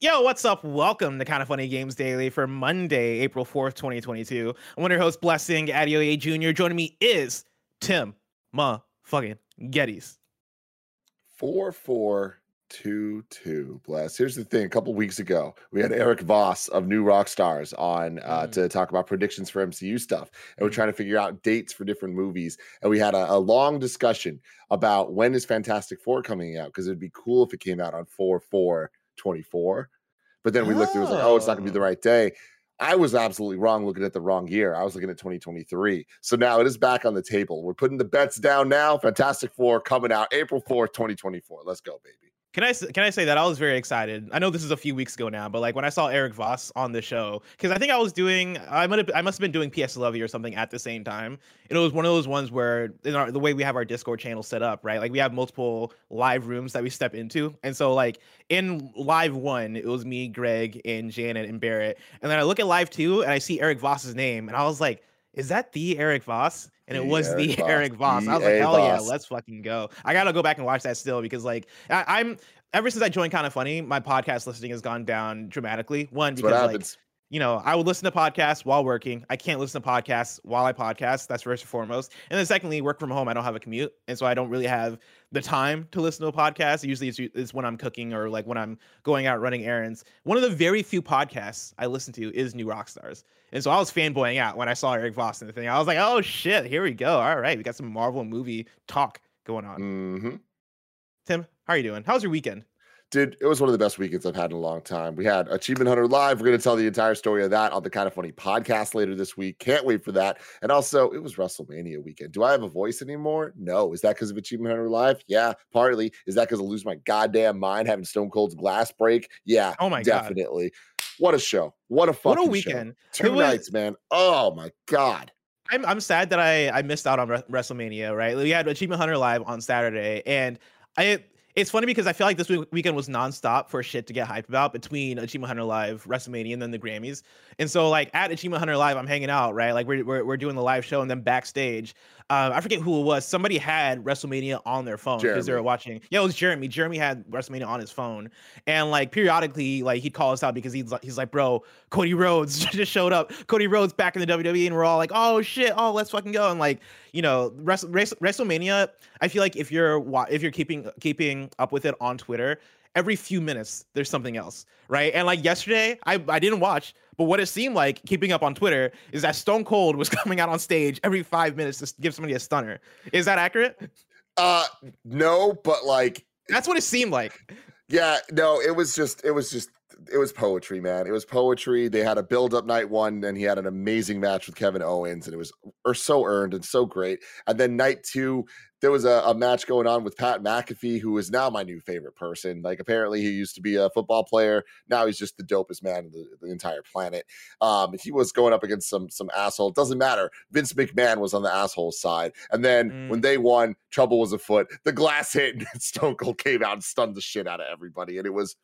Yo, what's up? Welcome to Kind of Funny Games Daily for Monday, April 4th, 2022. I'm one of your hosts, Blessing Adeoye Jr. Joining me is Tim Ma fucking Gettys. 4422 bless here's the thing a couple weeks ago we had Erik Voss of New Rockstars on uh, Mm. to talk about predictions for mcu stuff and we're Mm. trying to figure out dates for different movies and we had a, a long discussion about when is fantastic four coming out because it'd be cool if it came out on 4 4 24 but then we looked it was like oh it's not gonna be the Oh. right day I was absolutely wrong looking at the wrong year. I was looking at 2023. So now it is back on the table. We're putting the bets down now. Fantastic Four coming out April 4th, 2024. Let's go, baby. Can I can I say that I was very excited? I know this is a few weeks ago now, but like when I saw Erik Voss on the show, because I think I was doing, I might have, I must have been doing PS Levy or something at the same time. And it was one of those ones where in our, the way we have our Discord channel set up, right? Like we have multiple live rooms that we step into, and so like in live one, it was me, Greg, and Janet and Barrett, and then I look at live two and I see Erik Voss's name, and I was like, is that the Eric Voss? And it was Erik the Voss, Erik Voss. I was like, hell yeah, let's fucking go. I gotta go back and watch that still because like I, I'm ever since I joined Kind of Funny, my podcast listening has gone down dramatically. One because like. You know I would listen to podcasts while working. I can't listen to podcasts while I podcast. That's first and foremost. And then secondly, work from home. I don't have a commute, and so I don't really have the time to listen to a podcast. Usually, it's, it's when I'm cooking or like when I'm going out running errands. One of the very few podcasts I listen to is New Rockstars. And so I was fanboying out when I saw Erik Voss in the thing. I was like, oh shit, here we go. All right, we got some Marvel movie talk going on. hmm Tim, how are you doing? How's your weekend? Dude, it was one of the best weekends I've had in a long time. We had Achievement Hunter Live. We're going to tell the entire story of that on the Kind of Funny podcast later this week. Can't wait for that. And also, it was WrestleMania weekend. Do I have a voice anymore? No. Is that because of Achievement Hunter Live? Yeah, partly. Is that because I lose my goddamn mind having Stone Cold's glass break? Yeah, Oh my God. definitely. What a show. What a What a weekend. Show. Two was- nights, man. Oh my God. I'm I'm sad that I I missed out on Re- WrestleMania. Right, we had Achievement Hunter live on Saturday, and I it's funny because I feel like this week, weekend was nonstop for shit to get hyped about between Achievement Hunter live, WrestleMania, and then the Grammys. And so like at Achievement Hunter live, I'm hanging out, right? Like we're we're, we're doing the live show, and then backstage, uh, I forget who it was. Somebody had WrestleMania on their phone because they were watching. Yeah, it was Jeremy. Jeremy had WrestleMania on his phone, and like periodically, like he'd call us out because he's like, he's like, bro, Cody Rhodes just showed up. Cody Rhodes back in the WWE, and we're all like, oh shit, oh let's fucking go. And like, you know, Wrest- Wrest- WrestleMania. I feel like if you're if you're keeping keeping up with it on Twitter, every few minutes there's something else, right? And like yesterday, I I didn't watch. But what it seemed like, keeping up on Twitter, is that Stone Cold was coming out on stage every five minutes to give somebody a stunner. Is that accurate? Uh no, but like That's what it seemed like. Yeah, no, it was just it was just it was poetry, man. It was poetry. They had a build up night one, and he had an amazing match with Kevin Owens, and it was or so earned and so great. And then night two, there was a, a match going on with Pat McAfee, who is now my new favorite person. Like apparently he used to be a football player. Now he's just the dopest man in the, the entire planet. Um, he was going up against some some asshole. It doesn't matter. Vince McMahon was on the asshole side. And then when Mm. they won, trouble was afoot. The glass hit and Stone Cold came out and stunned the shit out of everybody. And it was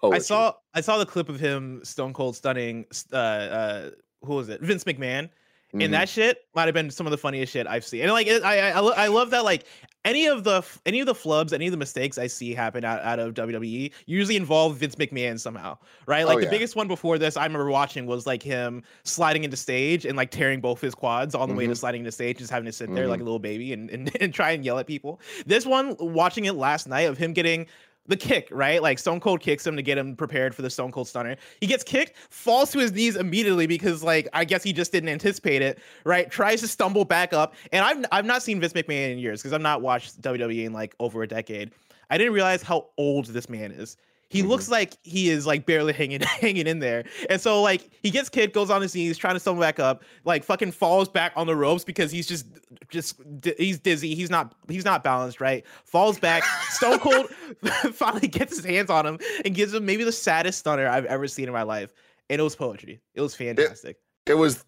poetry. I saw I saw the clip of him Stone Cold stunning uh uh who was it? Vince McMahon. Mhm. And that shit might have been some of the funniest shit I've seen. And like it, I, I I love that like any of the any of the flubs, any of the mistakes I see happen out, out of WWE usually involve Vince McMahon somehow, right? Like Oh, the biggest one before this I remember watching was like him sliding into stage and like tearing both his quads on the way to Mhm. sliding into stage, just having to sit there Mhm. like a little baby and, and and try and yell at people. This one, watching it last night of him getting the kick, right? Like Stone Cold kicks him to get him prepared for the Stone Cold Stunner. He gets kicked, falls to his knees immediately because, like, I guess he just didn't anticipate it, right? Tries to stumble back up, and I've I've not seen Vince McMahon in years because I've not watched WWE in like over a decade. I didn't realize how old this man is. He Mhm. looks like he is like barely hanging hanging in there. And so like he gets kid, goes on his knees, trying to stumble back up, like fucking falls back on the ropes because he's just just he's dizzy. He's not he's not balanced, right? Falls back. Stone Cold finally gets his hands on him and gives him maybe the saddest stunner I've ever seen in my life. And it was poetry. It was fantastic. It, it was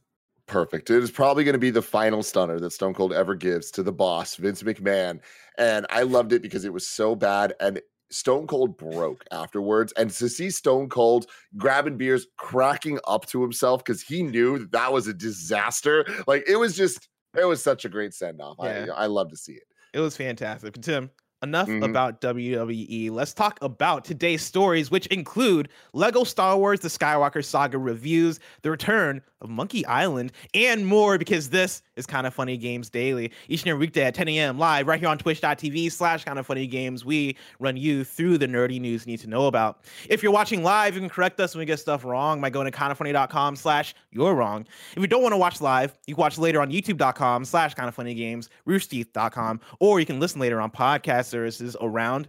perfect. It is probably going to be the final stunner that Stone Cold ever gives to the boss, Vince McMahon. And I loved it because it was so bad and Stone Cold broke afterwards. And to see Stone Cold grabbing beers, cracking up to himself because he knew that, that was a disaster. Like it was just, it was such a great send off. Yeah. I, I love to see it. It was fantastic. But Tim, enough mm-hmm. about WWE. Let's talk about today's stories, which include Lego Star Wars The Skywalker Saga reviews, the return of Monkey Island, and more because this is Kind of Funny Games Daily. Each and every weekday at 10 a.m. live right here on twitch.tv slash kind of funny games. We run you through the nerdy news you need to know about. If you're watching live, you can correct us when we get stuff wrong by going to kindoffunny.com slash you're wrong. If you don't want to watch live, you can watch later on youtube.com slash kind of funny games, roosterteeth.com, or you can listen later on podcast services around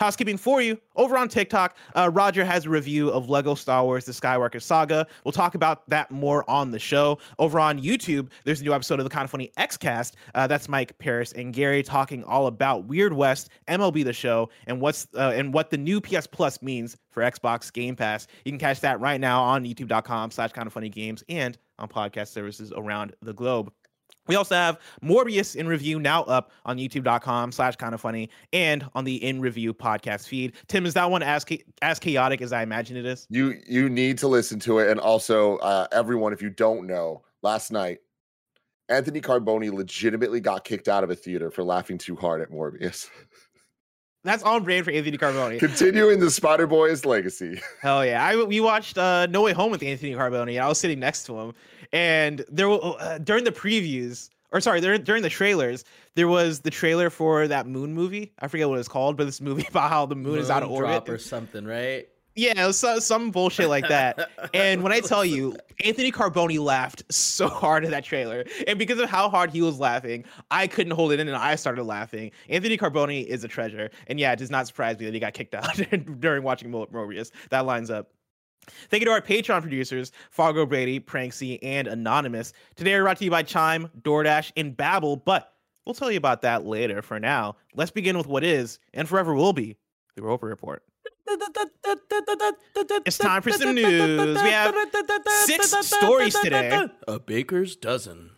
Housekeeping for you over on TikTok, uh, Roger has a review of Lego Star Wars The Skywalker Saga. We'll talk about that more on the show. Over on YouTube, there's a new episode of the Kind of Funny Xcast. Uh, that's Mike, Parris, and Gary talking all about Weird West, MLB The Show, and what's uh, and what the new PS Plus means for Xbox Game Pass. You can catch that right now on youtube.com slash kind of funny games and on podcast services around the globe. We also have Morbius in review now up on youtube.com slash kind of funny and on the in review podcast feed. Tim, is that one as, as chaotic as I imagine it is? You you need to listen to it. And also, uh, everyone, if you don't know, last night, Anthony Carboni legitimately got kicked out of a theater for laughing too hard at Morbius. That's on brand for Anthony Carboni. Continuing the Spider Boy's legacy. Hell yeah! I we watched uh, No Way Home with Anthony Carboni, and I was sitting next to him, and there uh, during the previews, or sorry, there, during the trailers, there was the trailer for that moon movie. I forget what it's called, but this movie about how the moon, moon is out of orbit or something, right? Yeah, so, some bullshit like that. and when I tell you, Anthony Carboni laughed so hard at that trailer, and because of how hard he was laughing, I couldn't hold it in, and I started laughing. Anthony Carboni is a treasure, and yeah, it does not surprise me that he got kicked out during watching Morbius. That lines up. Thank you to our Patreon producers, Fargo Brady, Pranksy, and Anonymous. Today we're brought to you by Chime, DoorDash, and Babbel, but we'll tell you about that later. For now, let's begin with what is, and forever will be, the Roper Report. It's time for some news. We have six stories today. A baker's dozen.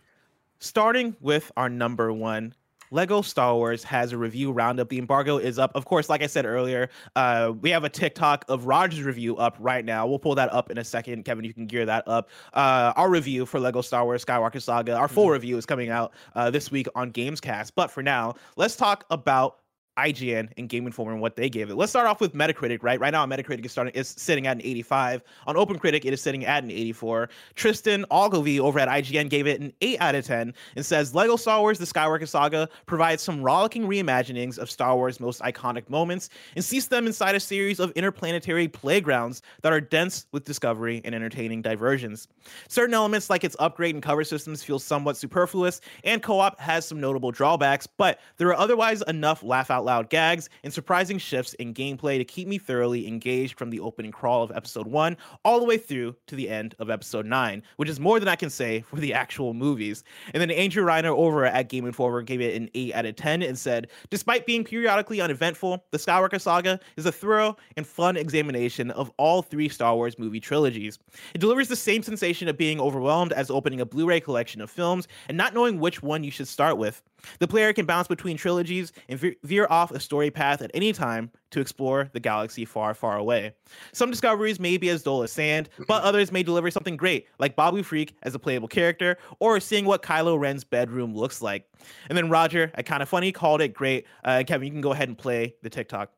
Starting with our number one Lego Star Wars has a review roundup. The embargo is up. Of course, like I said earlier, uh, we have a TikTok of Roger's review up right now. We'll pull that up in a second. Kevin, you can gear that up. Uh, our review for Lego Star Wars Skywalker Saga, our full mm-hmm. review is coming out uh, this week on Gamescast. But for now, let's talk about IGN and Game Informer and what they gave it. Let's start off with Metacritic, right? Right now, Metacritic is starting is sitting at an 85. On OpenCritic, it is sitting at an 84. Tristan Ogilvie over at IGN gave it an 8 out of 10 and says Lego Star Wars: The Skywalker Saga provides some rollicking reimaginings of Star Wars' most iconic moments and sees them inside a series of interplanetary playgrounds that are dense with discovery and entertaining diversions. Certain elements, like its upgrade and cover systems, feel somewhat superfluous, and co-op has some notable drawbacks, but there are otherwise enough laugh out loud gags, and surprising shifts in gameplay to keep me thoroughly engaged from the opening crawl of episode 1 all the way through to the end of episode 9, which is more than I can say for the actual movies. And then Andrew Reiner over at Game Informer gave it an 8 out of 10 and said, Despite being periodically uneventful, the Skywalker saga is a thorough and fun examination of all three Star Wars movie trilogies. It delivers the same sensation of being overwhelmed as opening a Blu ray collection of films and not knowing which one you should start with. The player can bounce between trilogies and veer off a story path at any time to explore the galaxy far, far away. Some discoveries may be as dull as sand, but others may deliver something great, like Babu Frik as a playable character, or seeing what Kylo Ren's bedroom looks like. And then Roger, at Kind of Funny, called it great. Uh, Kevin, you can go ahead and play the TikTok.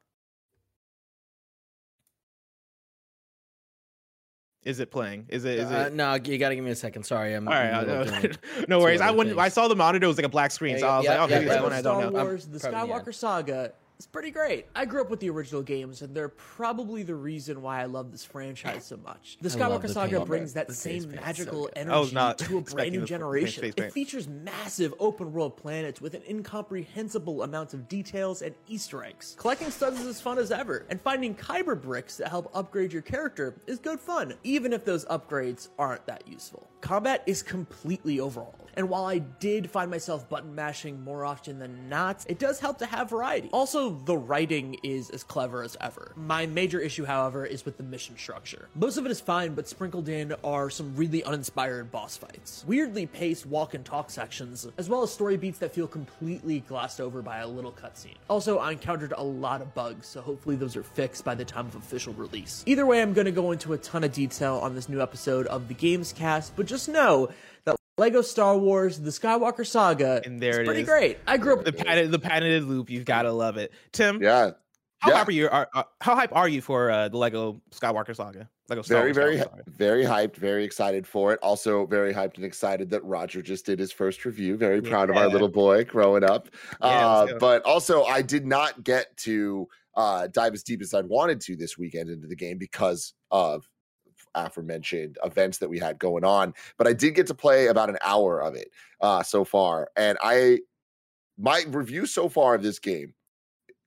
Is it playing? Is it? Is uh, it? no, you gotta give me a second. Sorry, I'm. All right, no worries. I when I saw the monitor, it was like a black screen, so I was yeah, like, okay, yeah, Star Wars: The Skywalker Saga It's pretty great. I grew up with the original games, and they're probably the reason why I love this franchise so much. The Skywalker the Saga paint. brings that The same face paint's so magical energy not to a brand new generation. It features massive open world planets with an incomprehensible amount of details and Easter eggs. Collecting studs is as fun as ever, and finding Kyber bricks that help upgrade your character is good fun, even if those upgrades aren't that useful. Combat is completely overhauled, and while I did find myself button mashing more often than not, it does help to have variety. Also, the writing is as clever as ever. My major issue, however, is with the mission structure. Most of it is fine, but sprinkled in are some really uninspired boss fights. Weirdly paced walk and talk sections, as well as story beats that feel completely glossed over by a little cutscene. Also, I encountered a lot of bugs, so hopefully those are fixed by the time of official release. Either way, I'm going to go into a ton of detail on this new episode of the Games Cast, but just know Lego Star Wars: The Skywalker Saga And there is it pretty is. great. I grew up The patented, the patented loop. You've got to love it. Tim, Yeah. how yeah. hype are you? Are, uh, how hype are you for uh, the Lego Skywalker Saga? Lego Star very Wars very Saga, very hyped very excited for it also very hyped and excited that roger just did his first review very proud of our little boy growing up Yeah, uh, but also i did not get to uh, dive as deep as i'd wanted to this weekend into the game because of aforementioned events that we had going on but i did get to play about an hour of it uh, so far and i my review so far of this game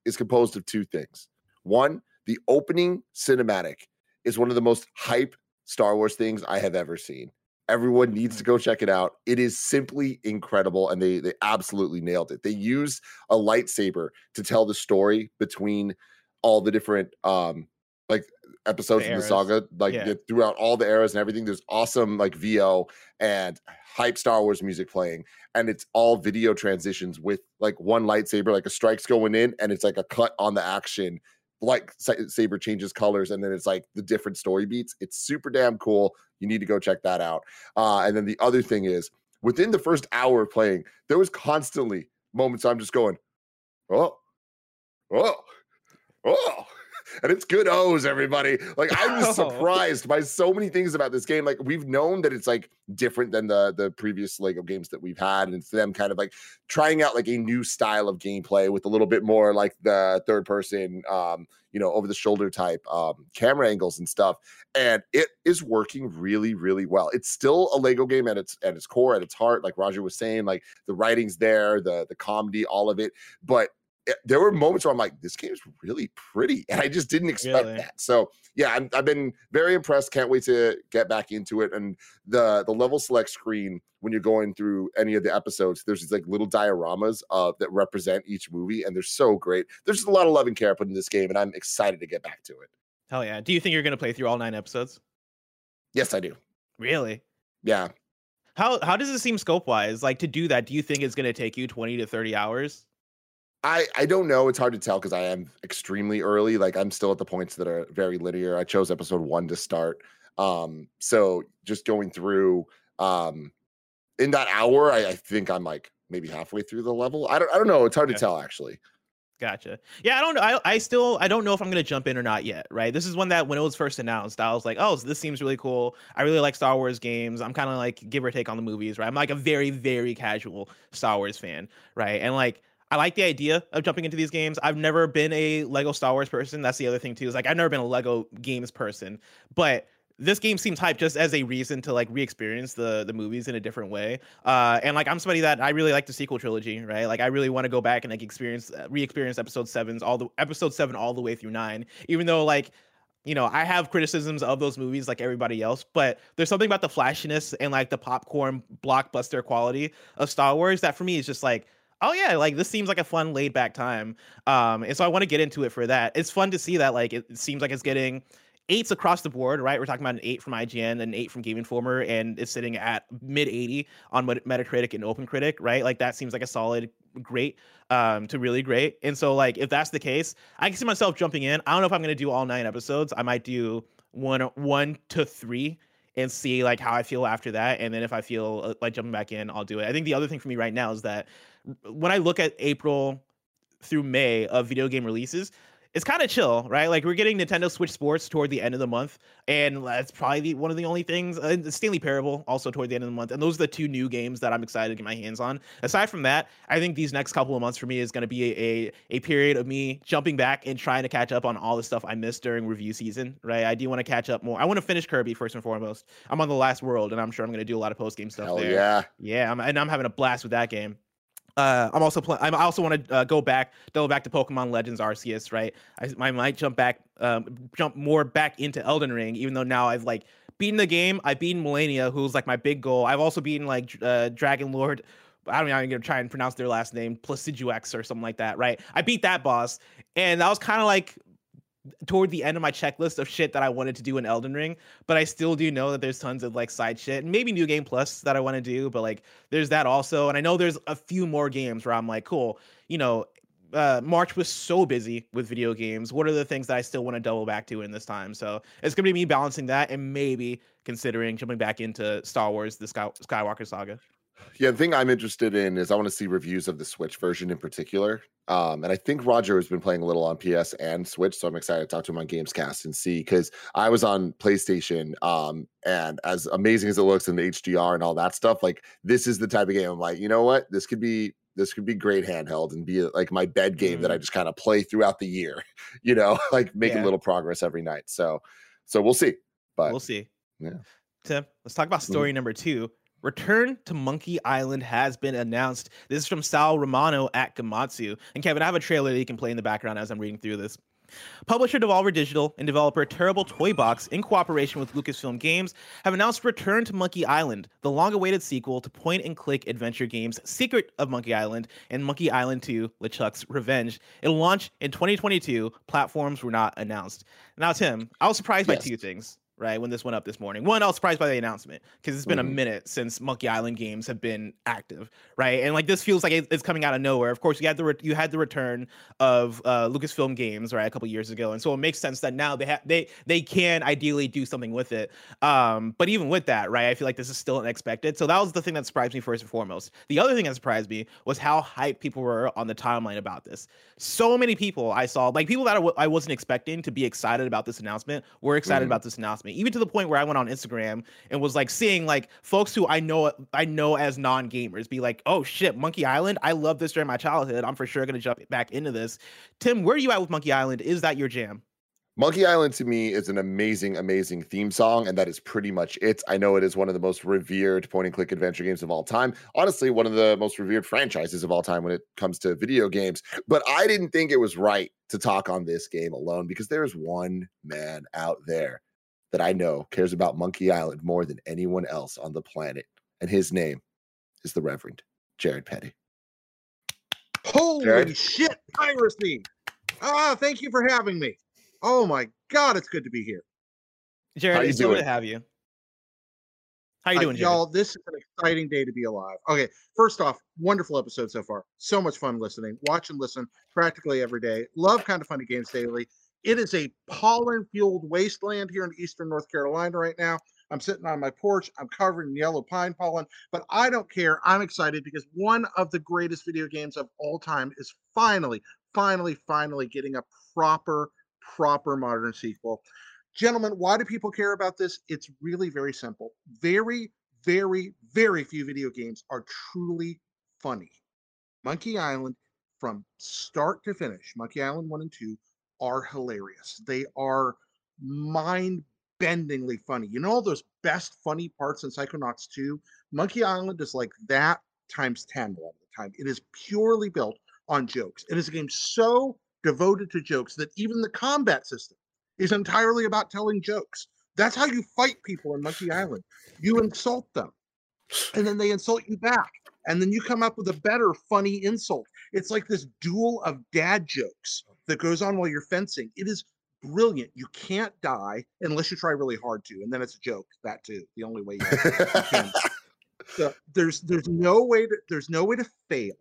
is composed of two things one the opening cinematic is one of the most hype Star Wars things I have ever seen. Everyone needs to go check it out. It is simply incredible, and they they absolutely nailed it. They used a lightsaber to tell the story between all the different um like episodes The in the saga, like Yeah. throughout all the eras and everything. There's awesome like VO and hype Star Wars music playing, and it's all video transitions with like one lightsaber, like a strike's going in, and it's like a cut on the action like saber changes colors and then it's like the different story beats it's super damn cool you need to go check that out uh and then the other thing is within the first hour of playing there was constantly moments i'm just going oh oh oh and it's good O's, everybody. Like I was Oh. surprised by so many things about this game. Like we've known that it's like different than the the previous Lego games that we've had, and it's them kind of like trying out like a new style of gameplay with a little bit more like the third person, um, you know, over the shoulder type um, camera angles and stuff. And it is working really, really well. It's still a Lego game at its at its core, at its heart. Like Roger was saying, like the writing's there, the the comedy, all of it, but there were moments where I'm like, this game's really pretty, and I just didn't expect Really? that. So yeah, I'm, I've been very impressed. Can't wait to get back into it. And the the level select screen when you're going through any of the episodes, there's these like little dioramas uh, that represent each movie, and they're so great. There's just a lot of love and care put in this game, and I'm excited to get back to it. Hell yeah! Do you think you're gonna play through all nine episodes? Yes, I do. Really? Yeah, How how does it seem scope wise? Like to do that, do you think it's gonna take you 20 to 30 hours? I I don't know. It's hard to tell because I am extremely early. Like I'm still at the points that are very linear. I chose episode one to start. Um, so just going through um in that hour, I, I think I'm like maybe halfway through the level. I don't I don't know. It's hard Okay. to tell actually. Gotcha. Yeah, I don't know. I, I still I don't know if I'm gonna jump in or not yet. Right. This is one that when it was first announced, I was like, oh, so this seems really cool. I really like Star Wars games. I'm kind of like give or take on the movies. Right. I'm like a very very casual Star Wars fan. Right. And like I like the idea of jumping into these games. I've never been a Lego Star Wars person. That's the other thing too. Is like I've never been a Lego games person, but this game seems hype just as a reason to like re-experience the the movies in a different way. Uh, and like I'm somebody that I really like the sequel trilogy, right? Like I really want to go back and like experience uh, re-experience episode sevens all the episode seven all the way through nine, even though like you know, I have criticisms of those movies like everybody else, but there's something about the flashiness and like the popcorn blockbuster quality of Star Wars that for me is just like, oh yeah, like this seems like a fun laid back time. Um, and so I want to get into it for that. It's fun to see that like it, seems like it's getting eights across the board, right? We're talking about an eight from IGN, an eight from Game Informer, and it's sitting at mid 80 on Metacritic and OpenCritic, right? Like that seems like a solid, great um, to really great. And so, like, if that's the case, I can see myself jumping in. I don't know if I'm gonna do all nine episodes. I might do one, one to three, and see like how I feel after that. And then if I feel uh, like jumping back in, I'll do it. I think the other thing for me right now is that when I look at April through May of video game releases, it's kind of chill, right? Like we're getting Nintendo Switch Sports toward the end of the month, and that's probably the, one of the only things. Uh, Stanley Parable also toward the end of the month, and those are the two new games that I'm excited to get my hands on. Aside from that, I think these next couple of months for me is going to be a, a, a period of me jumping back and trying to catch up on all the stuff I missed during review season, right? I do want to catch up more. I want to finish Kirby first and foremost. I'm on the last world, and I'm sure I'm going to do a lot of post game stuff Hell there. yeah. Yeah, I'm, and I'm having a blast with that game. Uh, I'm also playing. I also want to uh, go back, double back to Pokemon Legends Arceus, right? I, I might jump back, um, jump more back into Elden Ring, even though now I've like beaten the game. I've beaten Malenia, who's like my big goal. I've also beaten like uh, Dragon Lord. I don't know. I'm gonna try and pronounce their last name, Placiduex or something like that, right? I beat that boss, and that was kind of like toward the end of my checklist of shit that I wanted to do in Elden Ring, but I still do know that there's tons of like side shit and maybe New Game Plus that I want to do, but like there's that also. And I know there's a few more games where I'm like, cool, you know, uh, March was so busy with video games. What are the things that I still want to double back to in this time? So it's gonna be me balancing that and maybe considering jumping back into Star Wars: The Sky- Skywalker Saga. Yeah, the thing I'm interested in is I want to see reviews of the Switch version in particular. Um, and I think Roger has been playing a little on PS and Switch, so I'm excited to talk to him on Gamescast and see because I was on PlayStation, um, and as amazing as it looks in the HDR and all that stuff, like this is the type of game I'm like, you know what, this could be this could be great handheld and be like my bed game mm. that I just kind of play throughout the year, you know, like making yeah. little progress every night. So, so we'll see. But we'll see. Yeah. Tim, let's talk about story mm-hmm. number two. Return to Monkey Island has been announced. This is from Sal Romano at Gematsu. And Kevin, I have a trailer that you can play in the background as I'm reading through this. Publisher Devolver Digital and developer Terrible Toybox, in cooperation with Lucasfilm Games, have announced Return to Monkey Island, the long awaited sequel to point and click adventure games Secret of Monkey Island and Monkey Island 2 LeChuck's Revenge. It'll launch in 2022. Platforms were not announced. Now, Tim, I was surprised yes. by two things right when this went up this morning. One i was surprised by the announcement because it's been mm-hmm. a minute since monkey island games have been active right? And like this feels like it's coming out of nowhere. Of course you had the re- you had the return of uh, lucasfilm games right a couple years ago and so it makes sense that now they have they they can ideally do something with it. Um but even with that right i feel like this is still unexpected. So that was the thing that surprised me first and foremost. The other thing that surprised me was how hyped people were on the timeline about this. So many people i saw like people that I w- I wasn't expecting to be excited about this announcement were excited mm-hmm. about this announcement even to the point where I went on Instagram and was like seeing like folks who I know I know as non gamers be like, oh shit, Monkey Island, I love this during my childhood. I'm for sure gonna jump back into this. Tim, where are you at with Monkey Island? Is that your jam? Monkey Island to me is an amazing, amazing theme song, and that is pretty much it. I know it is one of the most revered point and click adventure games of all time. Honestly, one of the most revered franchises of all time when it comes to video games. But I didn't think it was right to talk on this game alone because there's one man out there that I know cares about Monkey Island more than anyone else on the planet. And his name is the Reverend Jared Petty. Holy Jared? shit, piracy. Ah, thank you for having me. Oh my god, it's good to be here. Jared, it's good to have you. How you doing, uh, y'all? This is an exciting day to be alive. Okay, first off, wonderful episode so far. So much fun listening. Watch and listen practically every day. Love kind of funny games daily. It is a pollen fueled wasteland here in eastern North Carolina right now. I'm sitting on my porch. I'm covered in yellow pine pollen, but I don't care. I'm excited because one of the greatest video games of all time is finally, finally, finally getting a proper, proper modern sequel. Gentlemen, why do people care about this? It's really very simple. Very, very, very few video games are truly funny. Monkey Island, from start to finish, Monkey Island 1 and 2 are hilarious. They are mind bendingly funny. You know all those best funny parts in Psychonauts 2? Monkey Island is like that times 10 a lot of the time. It is purely built on jokes. It is a game so devoted to jokes that even the combat system is entirely about telling jokes. That's how you fight people in Monkey Island. You insult them, and then they insult you back. And then you come up with a better funny insult. It's like this duel of dad jokes that goes on while you're fencing. It is brilliant. You can't die unless you try really hard to, and then it's a joke. That too, the only way you, can. So there's there's no way to there's no way to fail.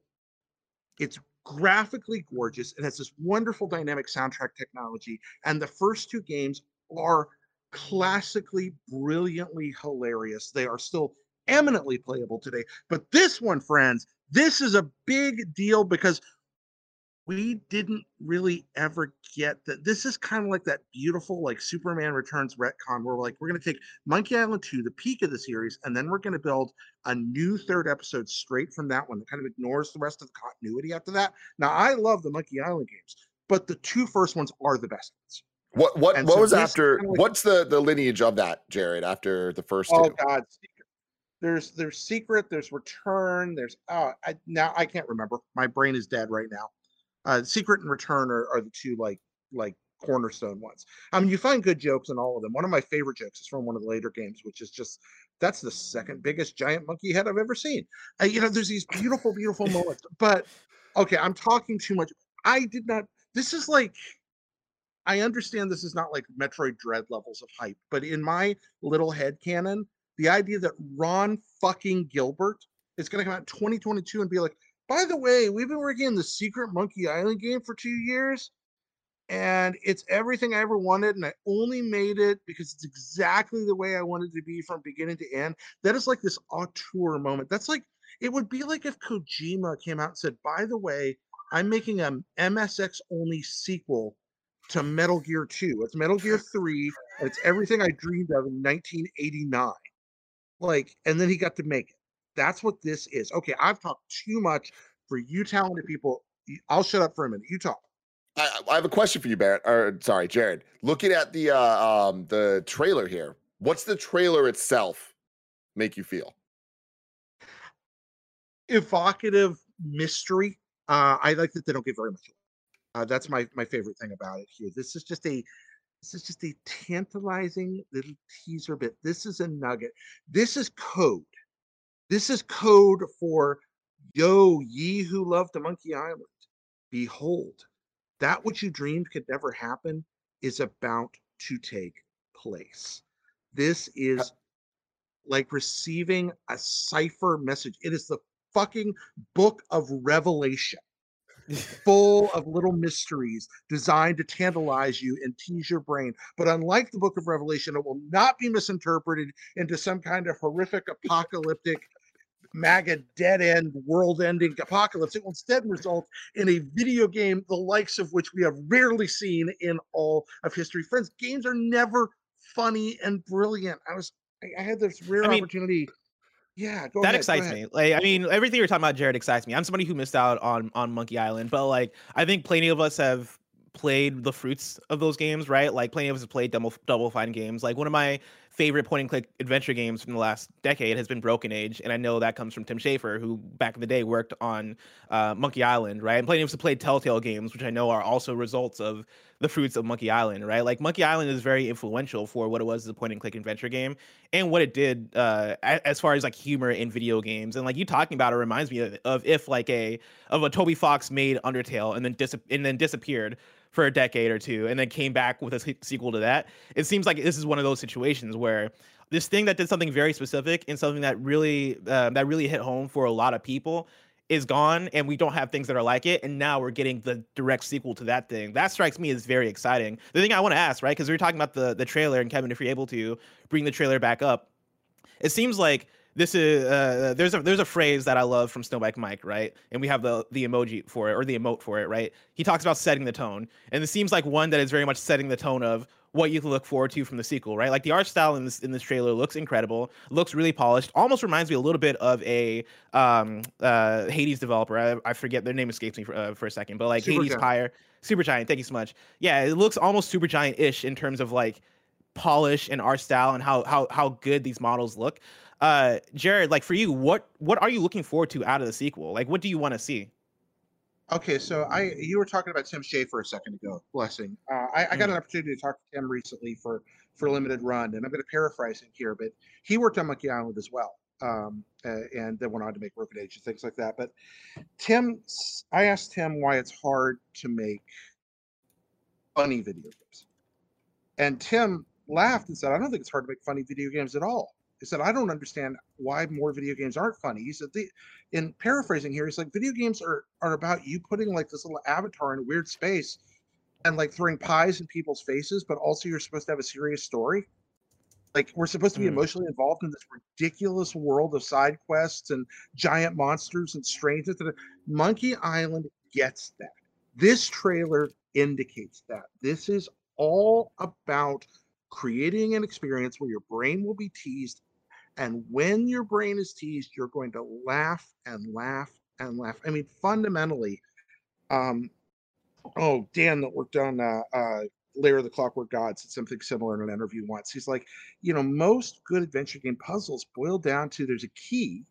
It's graphically gorgeous. It has this wonderful dynamic soundtrack technology, and the first two games are classically brilliantly hilarious. They are still eminently playable today. But this one, friends, this is a big deal because we didn't really ever get that. This is kind of like that beautiful, like Superman Returns retcon, where we're like, we're going to take Monkey Island 2, the peak of the series, and then we're going to build a new third episode straight from that one that kind of ignores the rest of the continuity after that. Now, I love the Monkey Island games, but the two first ones are the best ones. What what And what so was after? like- what's the the lineage of that, Jared? After the first Oh two? God, Secret. There's there's secret. There's return. There's oh I now I can't remember. My brain is dead right now. Uh, secret and return are, are the two like like cornerstone ones. I mean, you find good jokes in all of them. One of my favorite jokes is from one of the later games, which is just that's the second biggest giant monkey head I've ever seen. Uh, you know, there's these beautiful, beautiful moments. But okay, I'm talking too much. I did not. This is like I understand this is not like Metroid Dread levels of hype, but in my little head canon, the idea that Ron fucking Gilbert is going to come out in 2022 and be like, by the way, we've been working on the secret Monkey Island game for two years, and it's everything I ever wanted, and I only made it because it's exactly the way I wanted to be from beginning to end. That is like this auteur moment. That's like it would be like if Kojima came out and said, by the way, I'm making a MSX only sequel to Metal Gear 2. It's Metal Gear 3, and it's everything I dreamed of in 1989. Like, and then he got to make it. That's what this is. Okay, I've talked too much for you talented people. I'll shut up for a minute. You talk. I, I have a question for you, Barrett. Or sorry, Jared. Looking at the uh, um the trailer here, what's the trailer itself make you feel? Evocative mystery. Uh, I like that they don't get very much. Uh, that's my my favorite thing about it here. This is just a this is just a tantalizing little teaser bit. This is a nugget. This is code. This is code for yo, ye who love the Monkey Island. Behold, that which you dreamed could never happen is about to take place. This is like receiving a cipher message. It is the fucking book of Revelation, full of little mysteries designed to tantalize you and tease your brain. But unlike the book of Revelation, it will not be misinterpreted into some kind of horrific apocalyptic MAGA dead end, world ending apocalypse. It will instead result in a video game the likes of which we have rarely seen in all of history. Friends, games are never funny and brilliant. I was I, I had this rare I mean, opportunity. Yeah, go that ahead, excites me. Like, I mean, everything you're talking about, Jared, excites me. I'm somebody who missed out on on Monkey Island, but like, I think plenty of us have played the fruits of those games, right? Like, plenty of us have played double double fine games. Like, one of my favorite point and click adventure games from the last decade has been Broken Age, and I know that comes from Tim Schafer, who back in the day worked on uh, Monkey Island, right? And plenty of us have played Telltale games, which I know are also results of the fruits of Monkey Island, right? Like Monkey Island is very influential for what it was as a point and click adventure game and what it did uh, as far as like humor in video games. And like you talking about it reminds me of, of if like a of a Toby Fox made Undertale and then dis- and then disappeared for a decade or two and then came back with a sequel to that. It seems like this is one of those situations where this thing that did something very specific and something that really uh, that really hit home for a lot of people is gone and we don't have things that are like it and now we're getting the direct sequel to that thing that strikes me as very exciting the thing i want to ask right because we were talking about the the trailer and kevin if you're able to bring the trailer back up it seems like this is uh, there's a there's a phrase that I love from Snowbike Mike, right? And we have the the emoji for it or the emote for it, right? He talks about setting the tone, and it seems like one that is very much setting the tone of what you can look forward to from the sequel, right? Like the art style in this in this trailer looks incredible, looks really polished, almost reminds me a little bit of a um uh Hades developer. I, I forget their name escapes me for, uh, for a second, but like Supergiant. Hades Pyre, Supergiant. Thank you so much. Yeah, it looks almost Supergiant-ish in terms of like polish and art style and how how how good these models look. Uh, Jared, like for you, what what are you looking forward to out of the sequel? Like, what do you want to see? Okay, so I you were talking about Tim Schafer a second ago. Blessing. Uh, I, I got Mm. an opportunity to talk to Tim recently for for limited run, and I'm going to paraphrase him here, but he worked on Monkey Island as well, um, uh, and then went on to make Broken Age and things like that. But Tim, i asked Tim why it's hard to make funny video games, and Tim laughed and said, "I don't think it's hard to make funny video games at all." He said, "I don't understand why more video games aren't funny." He said, the, in paraphrasing here, he's like, video games are are about you putting like this little avatar in a weird space and like throwing pies in people's faces, but also you're supposed to have a serious story. Like we're supposed to be Mm. emotionally involved in this ridiculous world of side quests and giant monsters and strangeness. And Monkey Island gets that. This trailer indicates that. This is all about creating an experience where your brain will be teased. And when your brain is teased, you're going to laugh and laugh and laugh. I mean, fundamentally, um, oh, Dan that worked on uh, uh, Lair of the Clockwork God said something similar in an interview once. He's like, you know, most good adventure game puzzles boil down to there's a key,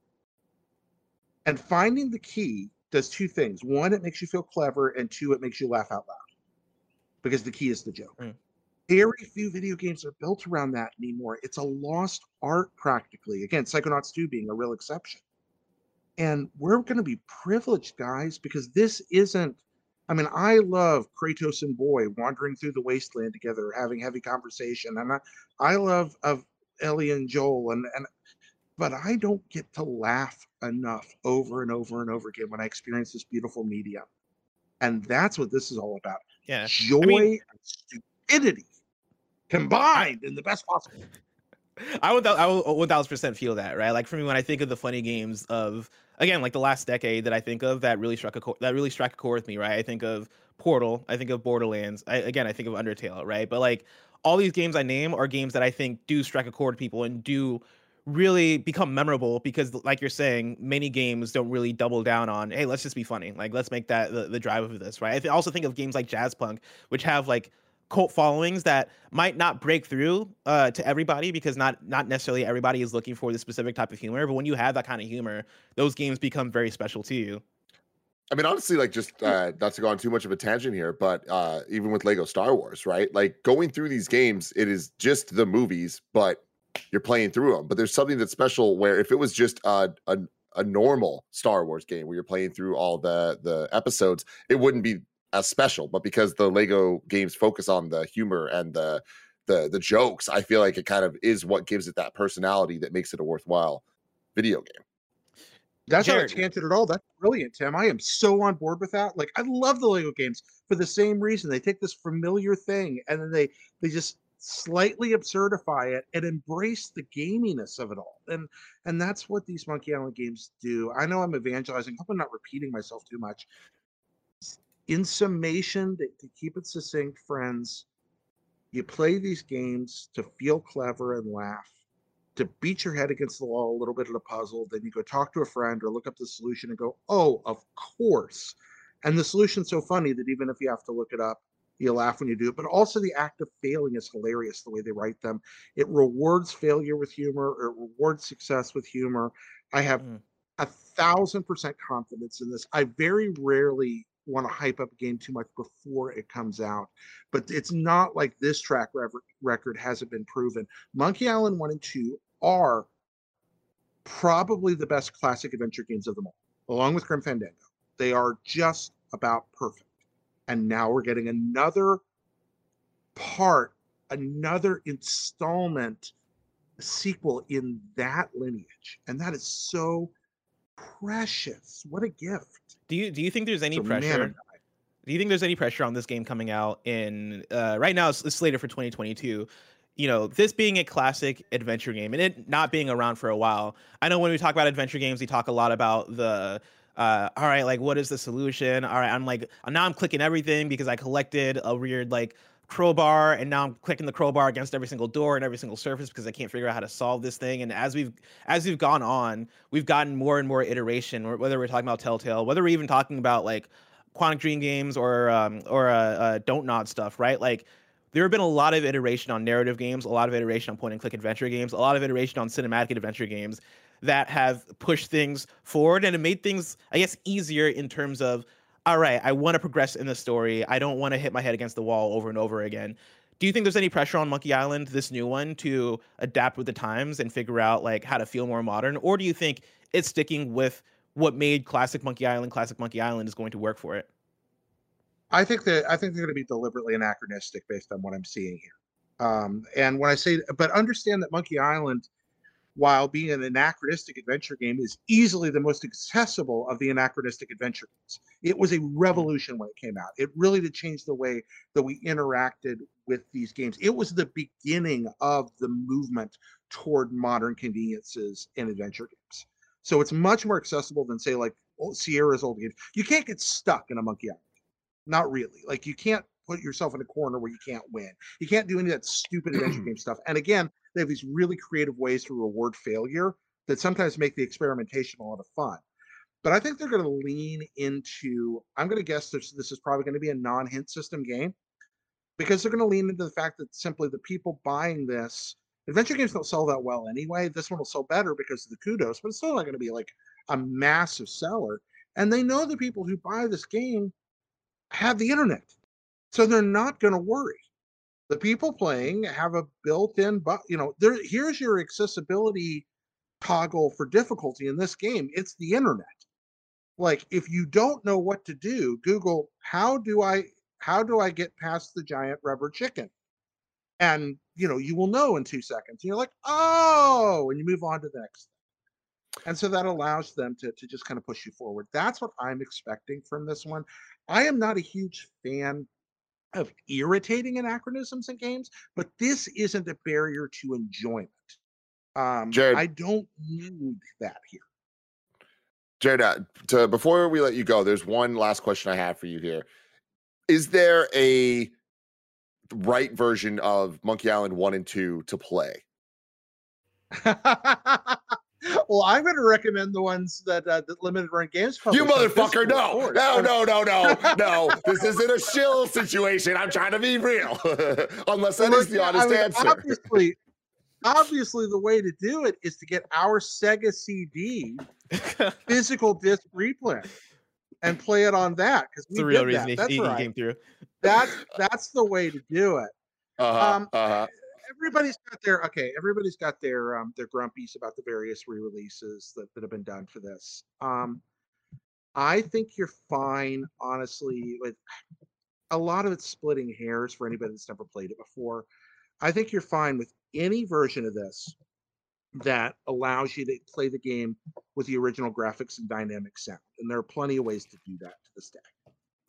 and finding the key does two things. One, it makes you feel clever, and two, it makes you laugh out loud because the key is the joke. Mm. Very few video games are built around that anymore. It's a lost art practically. Again, Psychonauts 2 being a real exception. And we're going to be privileged, guys, because this isn't. I mean, I love Kratos and Boy wandering through the wasteland together, having heavy conversation, and I, I love of Ellie and Joel, and and but I don't get to laugh enough over and over and over again when I experience this beautiful medium. And that's what this is all about. Yeah. Joy I mean, and stupidity combined in the best possible. I would I would one thousand percent feel that right. Like for me, when I think of the funny games of again like the last decade that I think of that really struck a that really struck a chord with me. Right. I think of Portal. I think of Borderlands. I, again, I think of Undertale. Right. But like all these games I name are games that I think do strike a chord with people and do really become memorable because like you're saying many games don't really double down on hey let's just be funny like let's make that the, the drive of this right i th- also think of games like jazzpunk which have like cult followings that might not break through uh, to everybody because not not necessarily everybody is looking for the specific type of humor but when you have that kind of humor those games become very special to you I mean, honestly, like just uh, not to go on too much of a tangent here, but uh, even with Lego Star Wars, right? Like going through these games, it is just the movies, but you're playing through them. But there's something that's special where if it was just a, a a normal Star Wars game where you're playing through all the the episodes, it wouldn't be as special. But because the Lego games focus on the humor and the the the jokes, I feel like it kind of is what gives it that personality that makes it a worthwhile video game. That's Jared. not a tangent at all. That's brilliant, Tim. I am so on board with that. Like I love the Lego games for the same reason. They take this familiar thing and then they they just slightly absurdify it and embrace the gaminess of it all and and that's what these monkey island games do i know i'm evangelizing I hope i'm not repeating myself too much in summation to, to keep it succinct friends you play these games to feel clever and laugh to beat your head against the wall a little bit of a puzzle then you go talk to a friend or look up the solution and go oh of course and the solution's so funny that even if you have to look it up you laugh when you do it, but also the act of failing is hilarious the way they write them. It rewards failure with humor, it rewards success with humor. I have mm. a thousand percent confidence in this. I very rarely want to hype up a game too much before it comes out, but it's not like this track record hasn't been proven. Monkey Island 1 and 2 are probably the best classic adventure games of them all, along with Grim Fandango. They are just about perfect and now we're getting another part another installment sequel in that lineage and that is so precious what a gift do you do you think there's any pressure? Do you think there's any pressure on this game coming out in uh, right now it's, it's slated for 2022 you know this being a classic adventure game and it not being around for a while i know when we talk about adventure games we talk a lot about the uh, all right, like what is the solution? All right, I'm like now I'm clicking everything because I collected a weird like crowbar and now I'm clicking the crowbar against every single door and every single surface because I can't figure out how to solve this thing. And as we've as we've gone on, we've gotten more and more iteration. Whether we're talking about Telltale, whether we're even talking about like Quantic Dream games or um, or uh, uh, Don't Nod stuff, right? Like there have been a lot of iteration on narrative games, a lot of iteration on point and click adventure games, a lot of iteration on cinematic adventure games that have pushed things forward and it made things, I guess, easier in terms of, all right, I want to progress in the story. I don't want to hit my head against the wall over and over again. Do you think there's any pressure on Monkey Island, this new one, to adapt with the times and figure out like how to feel more modern, or do you think it's sticking with what made classic Monkey Island classic Monkey Island is going to work for it? I think that I think they're going to be deliberately anachronistic based on what I'm seeing here. Um, and when I say, but understand that Monkey Island while being an anachronistic adventure game is easily the most accessible of the anachronistic adventure games. It was a hmm. revolution when it came out. It really did change the way that we interacted with these games. It was the beginning of the movement toward modern conveniences in adventure games. So it's much more accessible than say like Sierra's old games. You can't get stuck in a Monkey Island. Not really. Like you can't put yourself in a corner where you can't win. You can't do any of that stupid adventure game stuff. And again, they have these really creative ways to reward failure that sometimes make the experimentation a lot of fun. But I think they're going to lean into. I'm going to guess this. This is probably going to be a non-hint system game because they're going to lean into the fact that simply the people buying this adventure games don't sell that well anyway. This one will sell better because of the kudos, but it's still not going to be like a massive seller. And they know the people who buy this game have the internet, so they're not going to worry. The people playing have a built-in, but you know, there. Here's your accessibility toggle for difficulty in this game. It's the internet. Like if you don't know what to do, Google how do I how do I get past the giant rubber chicken? And you know, you will know in two seconds. And you're like, oh, and you move on to the next. And so that allows them to, to just kind of push you forward. That's what I'm expecting from this one. I am not a huge fan of irritating anachronisms in games, but this isn't a barrier to enjoyment. Um, Jared. I don't need that here. Jared, uh, to, before we let you go, there's one last question I have for you here. Is there a right version of Monkey Island 1 and 2 to play? well, I'm going to recommend the ones that uh, that limited run games. Come. You motherfucker, physical no, no, no, no, no, no. This isn't a shill situation. I'm trying to be real. Unless that is the I honest mean, answer. Obviously, obviously, the way to do it is to get our Sega CD physical disc replay and play it on that because we the real reason that. he, he right. came through. That's that's the way to do it. Uh-huh, Um, uh-huh. Everybody's got their okay. Everybody's got their um their grumpies about the various re-releases that, that have been done for this. Um, I think you're fine, honestly. With a lot of it's splitting hairs for anybody that's never played it before. I think you're fine with any version of this that allows you to play the game with the original graphics and dynamic sound. And there are plenty of ways to do that to this day.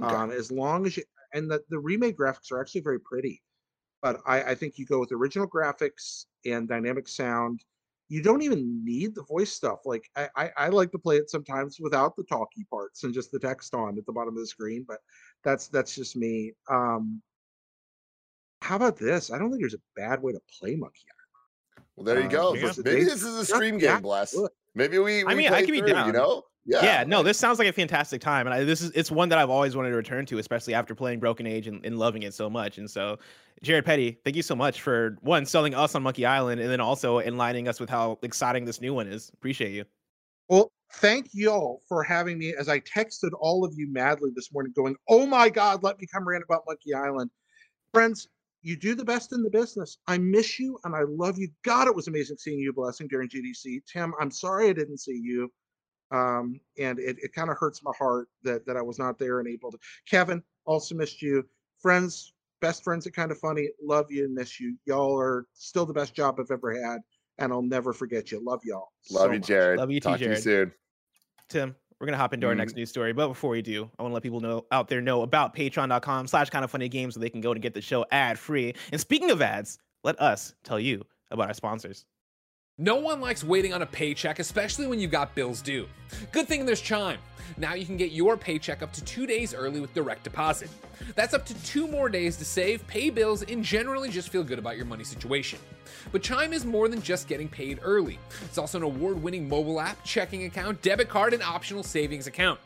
Okay. Um, as long as you and the, the remake graphics are actually very pretty but I, I think you go with original graphics and dynamic sound. You don't even need the voice stuff. Like I, I, I like to play it sometimes without the talky parts and just the text on at the bottom of the screen, but that's that's just me. Um, how about this? I don't think there's a bad way to play Monkey Island. Well, there you uh, go. there you go. Maybe this is a stream game, that bless. Maybe we, we I mean, I can could be down. you know? Yeah. Yeah, no, this sounds like a fantastic time, and I, this is it's one that I've always wanted to return to, especially after playing Broken Age and, and loving it so much. And so, Jared Petty, thank you so much for one selling us on Monkey Island, and then also enlightening us with how exciting this new one is. Appreciate you. Well, thank y'all for having me as I texted all of you madly this morning, going, Oh my God, let me come rant about Monkey Island. Friends, you do the best in the business. I miss you and I love you. God, it was amazing seeing you, Blessing, during GDC. Tim, I'm sorry I didn't see you. Um, and it, it kind of hurts my heart that, that I was not there and able to. Kevin, also missed you. Friends, best friends at Kinda Funny, love you and miss you. Y'all are still the best job I've ever had, and I'll never forget you. Love y'all. Love so you, much. Jared. Love you too, Talk to you soon. Tim, we're gonna hop into our Mm-hmm. next news story, but before we do, I want to let people know out there know about patreon.com slash kind of funny games so they can go to get the show ad free. And speaking of ads, let us tell you about our sponsors. No one likes waiting on a paycheck, especially when you've got bills due. Good thing there's Chime. Now you can get your paycheck up to two days early with direct deposit. That's up to two more days to save, pay bills, and generally just feel good about your money situation. But Chime is more than just getting paid early. It's also an award winning mobile app, checking account, debit card, and optional savings account.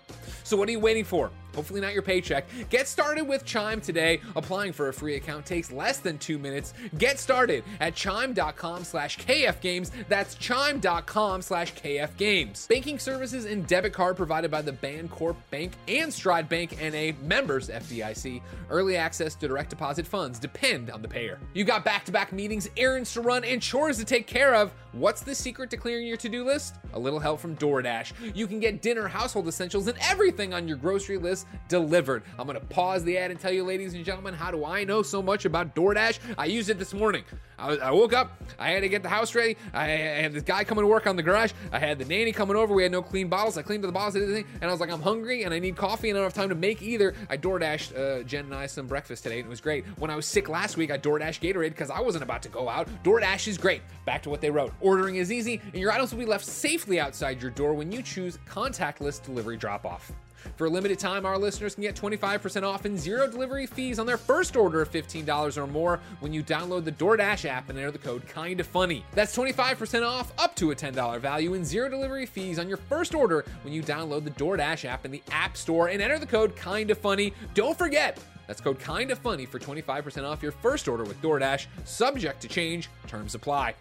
So what are you waiting for? Hopefully not your paycheck. Get started with Chime today. Applying for a free account takes less than two minutes. Get started at chime.com slash kfgames. That's chime.com slash kfgames. Banking services and debit card provided by the Bancorp Bank and Stride Bank NA members FDIC. Early access to direct deposit funds depend on the payer. You got back-to-back meetings, errands to run, and chores to take care of. What's the secret to clearing your to-do list? A little help from DoorDash. You can get dinner, household essentials, and everything on your grocery list delivered. I'm gonna pause the ad and tell you, ladies and gentlemen, how do I know so much about DoorDash? I used it this morning. I, I woke up, I had to get the house ready. I, I had this guy coming to work on the garage. I had the nanny coming over. We had no clean bottles. I cleaned the bottles and everything, and I was like, I'm hungry and I need coffee and I don't have time to make either. I DoorDashed uh, Jen and I some breakfast today, and it was great. When I was sick last week, I DoorDashed Gatorade because I wasn't about to go out. DoorDash is great. Back to what they wrote. Ordering is easy, and your items will be left safely outside your door when you choose contactless delivery drop off. For a limited time, our listeners can get 25% off and zero delivery fees on their first order of $15 or more when you download the DoorDash app and enter the code Kinda Funny. That's 25% off up to a $10 value and zero delivery fees on your first order when you download the DoorDash app in the App Store and enter the code Kinda Funny. Don't forget, that's code Kinda Funny for 25% off your first order with DoorDash, subject to change, terms apply.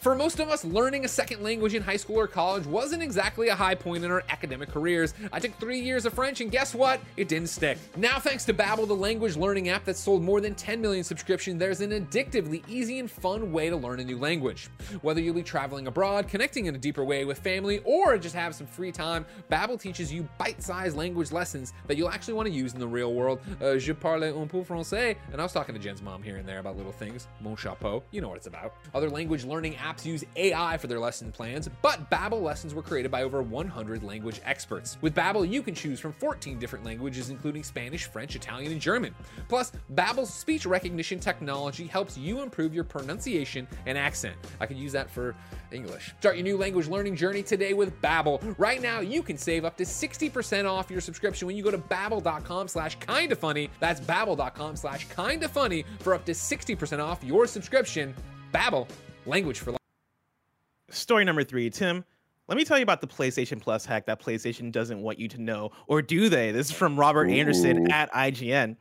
For most of us, learning a second language in high school or college wasn't exactly a high point in our academic careers. I took three years of French, and guess what? It didn't stick. Now, thanks to Babbel, the language learning app that sold more than 10 million subscriptions, there's an addictively easy and fun way to learn a new language. Whether you'll be traveling abroad, connecting in a deeper way with family, or just have some free time, Babbel teaches you bite-sized language lessons that you'll actually want to use in the real world. Uh, je parle un peu français, and I was talking to Jen's mom here and there about little things. Mon chapeau, you know what it's about. Other language learning apps apps use AI for their lesson plans, but Babbel lessons were created by over 100 language experts. With Babbel, you can choose from 14 different languages including Spanish, French, Italian, and German. Plus, Babbel's speech recognition technology helps you improve your pronunciation and accent. I could use that for English. Start your new language learning journey today with Babbel. Right now, you can save up to 60% off your subscription when you go to babbel.com slash kinda funny. That's babbel.com slash kinda funny for up to 60% off your subscription. Babbel, language for. Story number three, Tim. Let me tell you about the PlayStation Plus hack that PlayStation doesn't want you to know, or do they? This is from Robert Anderson at IGN.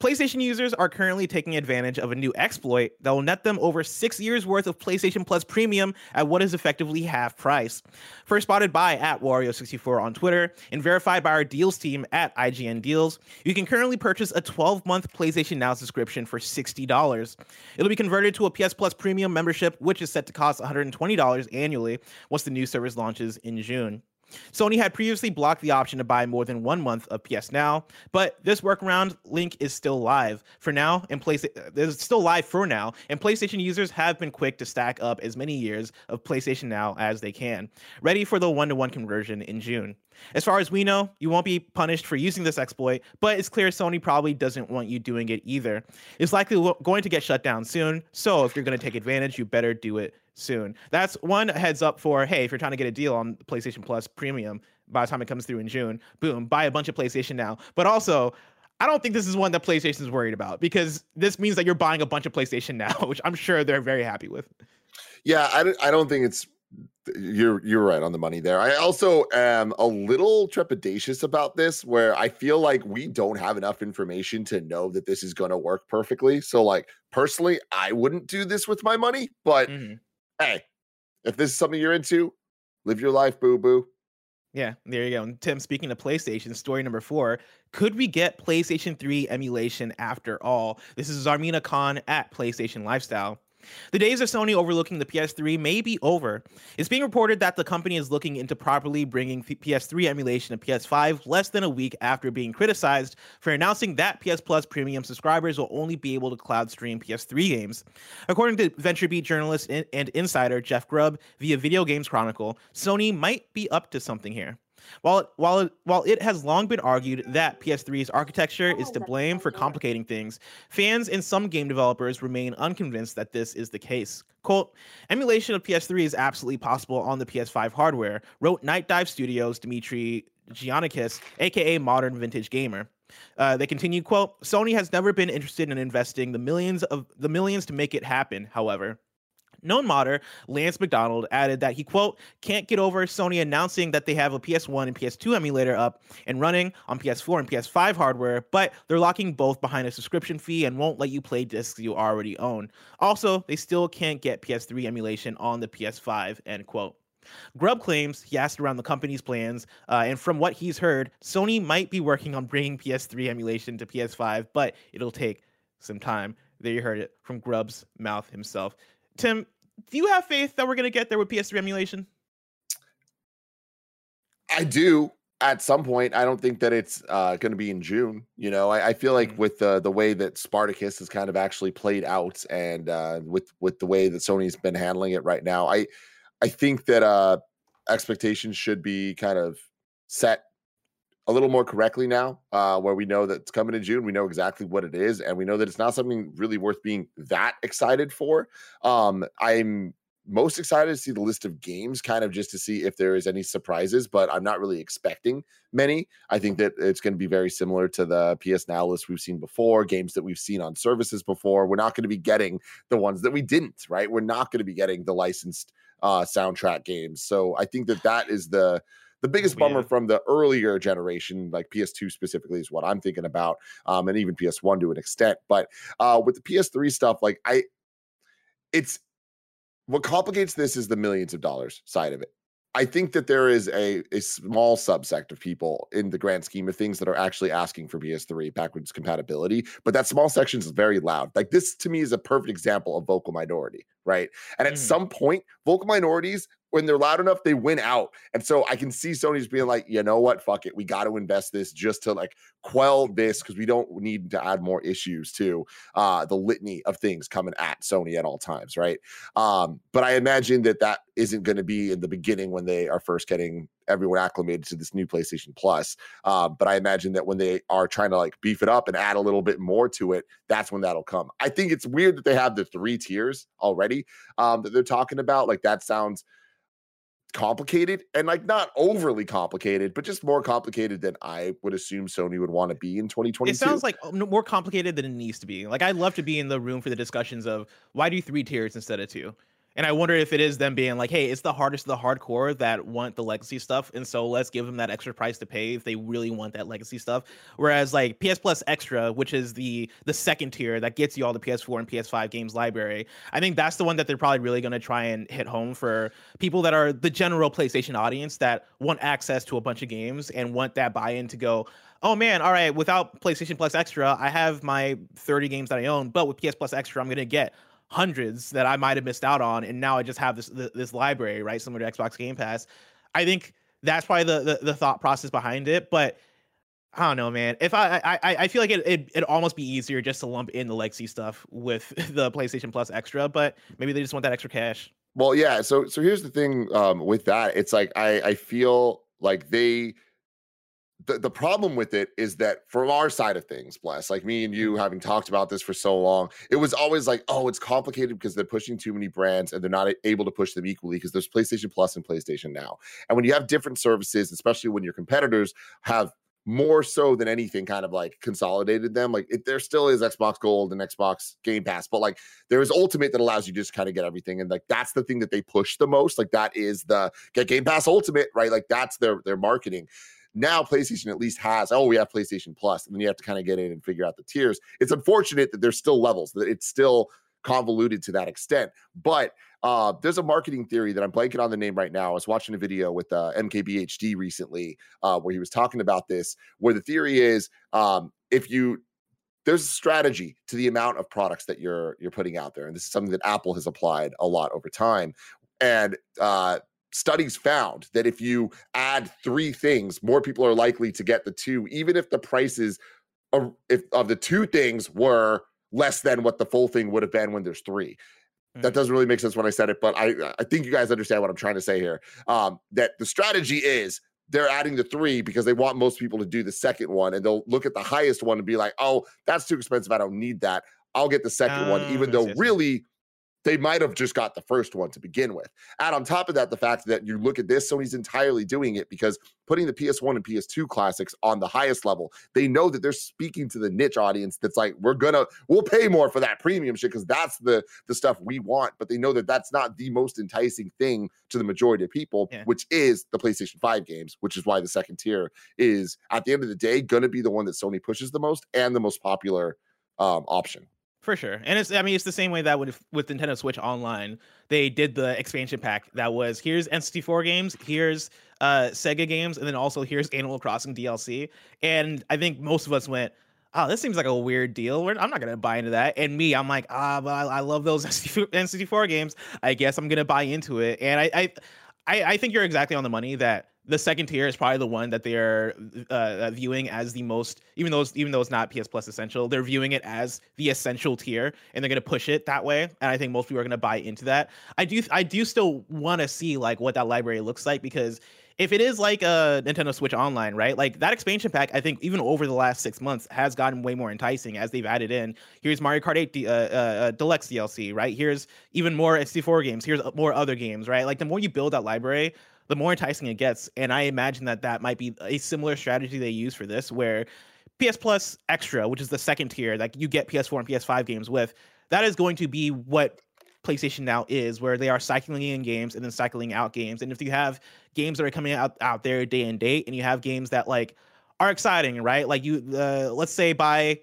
PlayStation users are currently taking advantage of a new exploit that will net them over six years worth of PlayStation Plus Premium at what is effectively half price. First spotted by at Wario64 on Twitter and verified by our deals team at IGN Deals, you can currently purchase a 12 month PlayStation Now subscription for $60. It'll be converted to a PS Plus Premium membership, which is set to cost $120 annually once the new service launches in June. Sony had previously blocked the option to buy more than one month of PS Now, but this workaround link is still live for now. And place is still live for now, and PlayStation users have been quick to stack up as many years of PlayStation Now as they can, ready for the one-to-one conversion in June. As far as we know, you won't be punished for using this exploit, but it's clear Sony probably doesn't want you doing it either. It's likely going to get shut down soon, so if you're going to take advantage, you better do it soon. That's one heads up for hey, if you're trying to get a deal on PlayStation Plus Premium by the time it comes through in June, boom, buy a bunch of PlayStation now. But also, I don't think this is one that PlayStation is worried about because this means that you're buying a bunch of PlayStation now, which I'm sure they're very happy with. Yeah, I don't, I don't think it's you're you're right on the money there. I also am a little trepidatious about this where I feel like we don't have enough information to know that this is going to work perfectly. So like personally, I wouldn't do this with my money, but Mhm. Hey, if this is something you're into, live your life, boo boo. Yeah, there you go. And Tim, speaking of PlayStation, story number four could we get PlayStation 3 emulation after all? This is Zarmena Khan at PlayStation Lifestyle. The days of Sony overlooking the PS3 may be over. It's being reported that the company is looking into properly bringing P- PS3 emulation to PS5 less than a week after being criticized for announcing that PS Plus premium subscribers will only be able to cloud stream PS3 games. According to VentureBeat journalist and insider Jeff Grubb via Video Games Chronicle, Sony might be up to something here. While it, while it, while it has long been argued that PS3's architecture is to blame for complicating things, fans and some game developers remain unconvinced that this is the case. Quote, emulation of PS3 is absolutely possible on the PS5 hardware, wrote Nightdive Studios' Dimitri Giannakis, aka Modern Vintage Gamer. Uh, they continue, quote, Sony has never been interested in investing the millions of the millions to make it happen, however. Known modder Lance McDonald added that he, quote, can't get over Sony announcing that they have a PS1 and PS2 emulator up and running on PS4 and PS5 hardware, but they're locking both behind a subscription fee and won't let you play discs you already own. Also, they still can't get PS3 emulation on the PS5, end quote. Grubb claims he asked around the company's plans, uh, and from what he's heard, Sony might be working on bringing PS3 emulation to PS5, but it'll take some time. There you heard it from Grubb's mouth himself. Tim, do you have faith that we're going to get there with PS3 emulation? I do at some point. I don't think that it's uh, going to be in June. You know, I, I feel like Mhm. with the the way that Spartacus has kind of actually played out, and uh, with with the way that Sony's been handling it right now, I I think that uh, expectations should be kind of set a little more correctly now, uh, where we know that it's coming in June. We know exactly what it is, and we know that it's not something really worth being that excited for. Um, I'm most excited to see the list of games, kind of just to see if there is any surprises, but I'm not really expecting many. I think that it's going to be very similar to the PS Now list we've seen before, games that we've seen on services before. We're not going to be getting the ones that we didn't, right? We're not going to be getting the licensed uh, soundtrack games. So I think that that is the the biggest bummer Yeah. from the earlier generation, like PS2 specifically, is what I'm thinking about, um, and even PS1 to an extent. But uh, with the PS3 stuff, like I, it's what complicates this is the millions of dollars side of it. I think that there is a, a small subsect of people in the grand scheme of things that are actually asking for PS3 backwards compatibility, but that small section is very loud. Like this to me is a perfect example of vocal minority, right? And at Mhm. some point, vocal minorities, when they're loud enough, they win out. And so I can see Sony's being like, you know what, fuck it, we got to invest this just to like quell this because we don't need to add more issues to uh, the litany of things coming at Sony at all times, right? Um, but I imagine that that isn't going to be in the beginning when they are first getting everyone acclimated to this new PlayStation Plus. Uh, but I imagine that when they are trying to like beef it up and add a little bit more to it, that's when that'll come. I think it's weird that they have the three tiers already um, that they're talking about. Like that sounds complicated and like not overly complicated, but just more complicated than I would assume Sony would want to be in 2022. It sounds like um, more complicated than it needs to be. Like I'd love to be in the room for the discussions of why do three tiers instead of two. And I wonder if it is them being like, hey, it's the hardest of the hardcore that want the legacy stuff, and so let's give them that extra price to pay if they really want that legacy stuff. Whereas like PS Plus Extra, which is the the second tier that gets you all the PS4 and PS5 games library, I think that's the one that they're probably really to try and hit home for people that are the general PlayStation audience that want access to a bunch of games and want that buy-in to go, oh man, all right, without PlayStation Plus Extra, I have my 30 games that I own, but with PS Plus Extra, I'm gonna get hundreds that I might have missed out on, and now I just have this this library, right, similar to Xbox Game Pass. I think that's probably the the, the thought process behind it, but. I don't know, man. If I I I- feel like it it it'd almost be easier just to lump in the legacy stuff with the PlayStation Plus Extra, but maybe they just want that extra cash. Well, yeah. So so here's the thing um, with that. It's like I I feel like they the, the problem with it is that from our side of things, bless, like me and you mm-hmm. having talked about this for so long, it was always like, oh, it's complicated because they're pushing too many brands and they're not able to push them equally because there's PlayStation Plus and PlayStation Now. And when you have different services, especially when your competitors have more so than anything kind of like consolidated them, like it, there still is Xbox Gold and Xbox Game Pass, but like there is Ultimate that allows you to just kind of get everything. And like that's the thing that they push the most. Like that is the get Game Pass Ultimate, right? Like that's their their marketing now PlayStation at least has, oh, we have PlayStation Plus, and then you have to kind of get in and figure out the tiers. It's unfortunate that there's still levels, that it's still convoluted to that extent. But uh, there's a marketing theory that I'm blanking on the name right now. I was watching a video with uh, MKBHD recently uh, where he was talking about this, where the theory is um, if you there's a strategy to the amount of products that you're you're putting out there, and this is something that Apple has applied a lot over time. And uh, studies found that if you add three things, more people are likely to get the two, even if the prices of, if, of the two things were less than what the full thing would have been when there's three. That Mhm. doesn't really make sense when I said it, but I I think you guys understand what I'm trying to say here. Um, that the strategy is they're adding the three because they want most people to do the second one, and they'll look at the highest one and be like, "Oh, that's too expensive. I don't need that. I'll get the second one," Ah, even though see, I see. really they might have just got the first one to begin with. And on top of that, the fact that you look at this, Sony's entirely doing it because putting the PS1 and PS2 classics on the highest level, they know that they're speaking to the niche audience that's like, we're gonna, we'll pay more for that premium shit because that's the the stuff we want. But they know that that's not the most enticing thing to the majority of people, Yeah. which is the PlayStation 5 games, which is why the second tier is at the end of the day gonna be the one that Sony pushes the most and the most popular um, option. For sure. And it's I mean it's the same way that with with Nintendo Switch Online, they did the expansion pack that was here's N64 games, here's uh Sega games, and then also here's Animal Crossing DLC. And I think most of us went, Oh, this seems like a weird deal. I'm not gonna buy into that. And me, I'm like, ah, but I, I love those N64 games. I guess I'm gonna buy into it. And I, I, I think you're exactly on the money that the second tier is probably the one that they're uh, viewing as the most, even though it's, even though it's not PS Plus essential, they're viewing it as the essential tier, and they're going to push it that way. And I think most people are going to buy into that. I do, I do still want to see like what that library looks like because if it is like a Nintendo Switch Online, right? Like that expansion pack, I think even over the last six months has gotten way more enticing as they've added in. Here's Mario Kart 8 D, uh, uh, uh Deluxe DLC, right? Here's even more SD4 games. Here's more other games, right? Like the more you build that library, the more enticing it gets. And I imagine that that might be a similar strategy they use for this, where PS Plus Extra, which is the second tier, like you get PS4 and PS5 games with, that is going to be what PlayStation now is, where they are cycling in games and then cycling out games. And if you have games that are coming out out there day and date, and you have games that like are exciting, right? Like you, uh, let's say by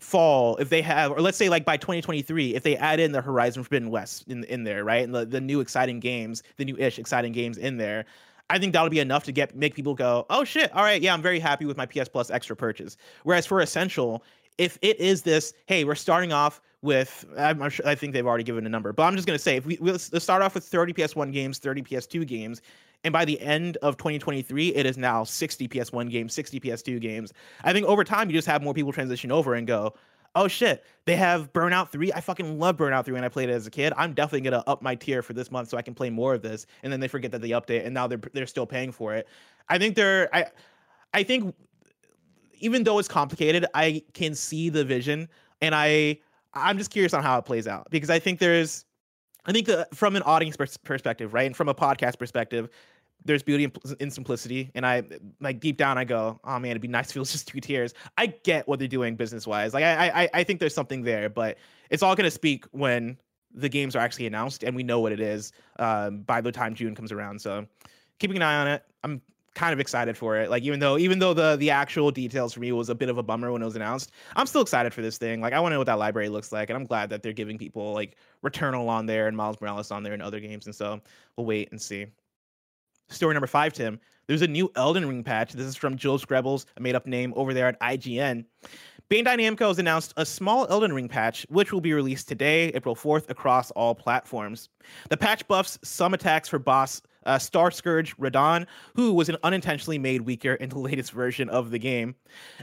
fall, if they have, or let's say like by 2023, if they add in the Horizon Forbidden West in in there, right, and the the new exciting games, the new ish exciting games in there. I think that'll be enough to get make people go, oh shit, all right, yeah, I'm very happy with my PS Plus extra purchase. Whereas for Essential, if it is this, hey, we're starting off with I'm, sure, I think they've already given a number, but I'm just gonna say if we let's, let's start off with 30 PS1 games, 30 PS2 games, and by the end of 2023, it is now 60 PS1 games, 60 PS2 games. I think over time you just have more people transition over and go, oh shit, they have Burnout 3. I fucking love Burnout 3 when I played it as a kid. I'm definitely gonna up my tier for this month so I can play more of this. And then they forget that they update and now they're they're still paying for it. I think they're I I think even though it's complicated, I can see the vision and I I'm just curious on how it plays out because I think there's, I think the, from an audience pers- perspective, right, and from a podcast perspective, there's beauty in, in, simplicity. And I like deep down, I go, oh man, it'd be nice if it was just two tiers. I get what they're doing business wise. Like I, I, I think there's something there, but it's all gonna speak when the games are actually announced and we know what it is um, by the time June comes around. So keeping an eye on it. I'm kind of excited for it. Like even though even though the the actual details for me was a bit of a bummer when it was announced, I'm still excited for this thing. Like I want to know what that library looks like, and I'm glad that they're giving people like Returnal on there and Miles Morales on there and other games. And so we'll wait and see. Story number five, Tim. There's a new Elden Ring patch. This is from Jill Skrebels, a made up name over there at IGN. Bandai Namco has announced a small Elden Ring patch, which will be released today, April 4th, across all platforms. The patch buffs some attacks for boss uh, Star Scourge Radahn, who was an unintentionally made weaker in the latest version of the game.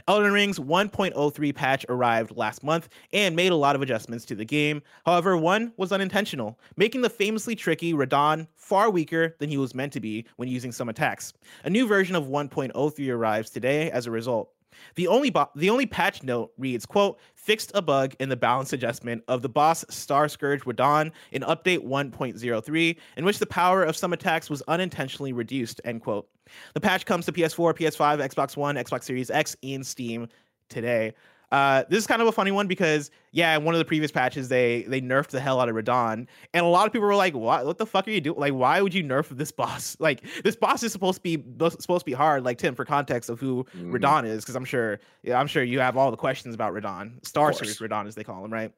Elden Ring's 1.03 patch arrived last month and made a lot of adjustments to the game. However, one was unintentional, making the famously tricky Radahn far weaker than he was meant to be when using some attacks. A new version of 1.03 arrives today as a result. The only bo- the only patch note reads, quote, fixed a bug in the balance adjustment of the boss Star Scourge Radahn in update 1.03, in which the power of some attacks was unintentionally reduced, end quote. The patch comes to PS4, PS5, Xbox One, Xbox Series X, and Steam today. Uh, this is kind of a funny one because yeah, in one of the previous patches they they nerfed the hell out of Radahn, and a lot of people were like, "What? What the fuck are you doing? Like, why would you nerf this boss? Like, this boss is supposed to be supposed to be hard." Like Tim, for context of who mm. Radahn is, because I'm sure yeah, I'm sure you have all the questions about Radahn, Star Series Radahn as they call him, right?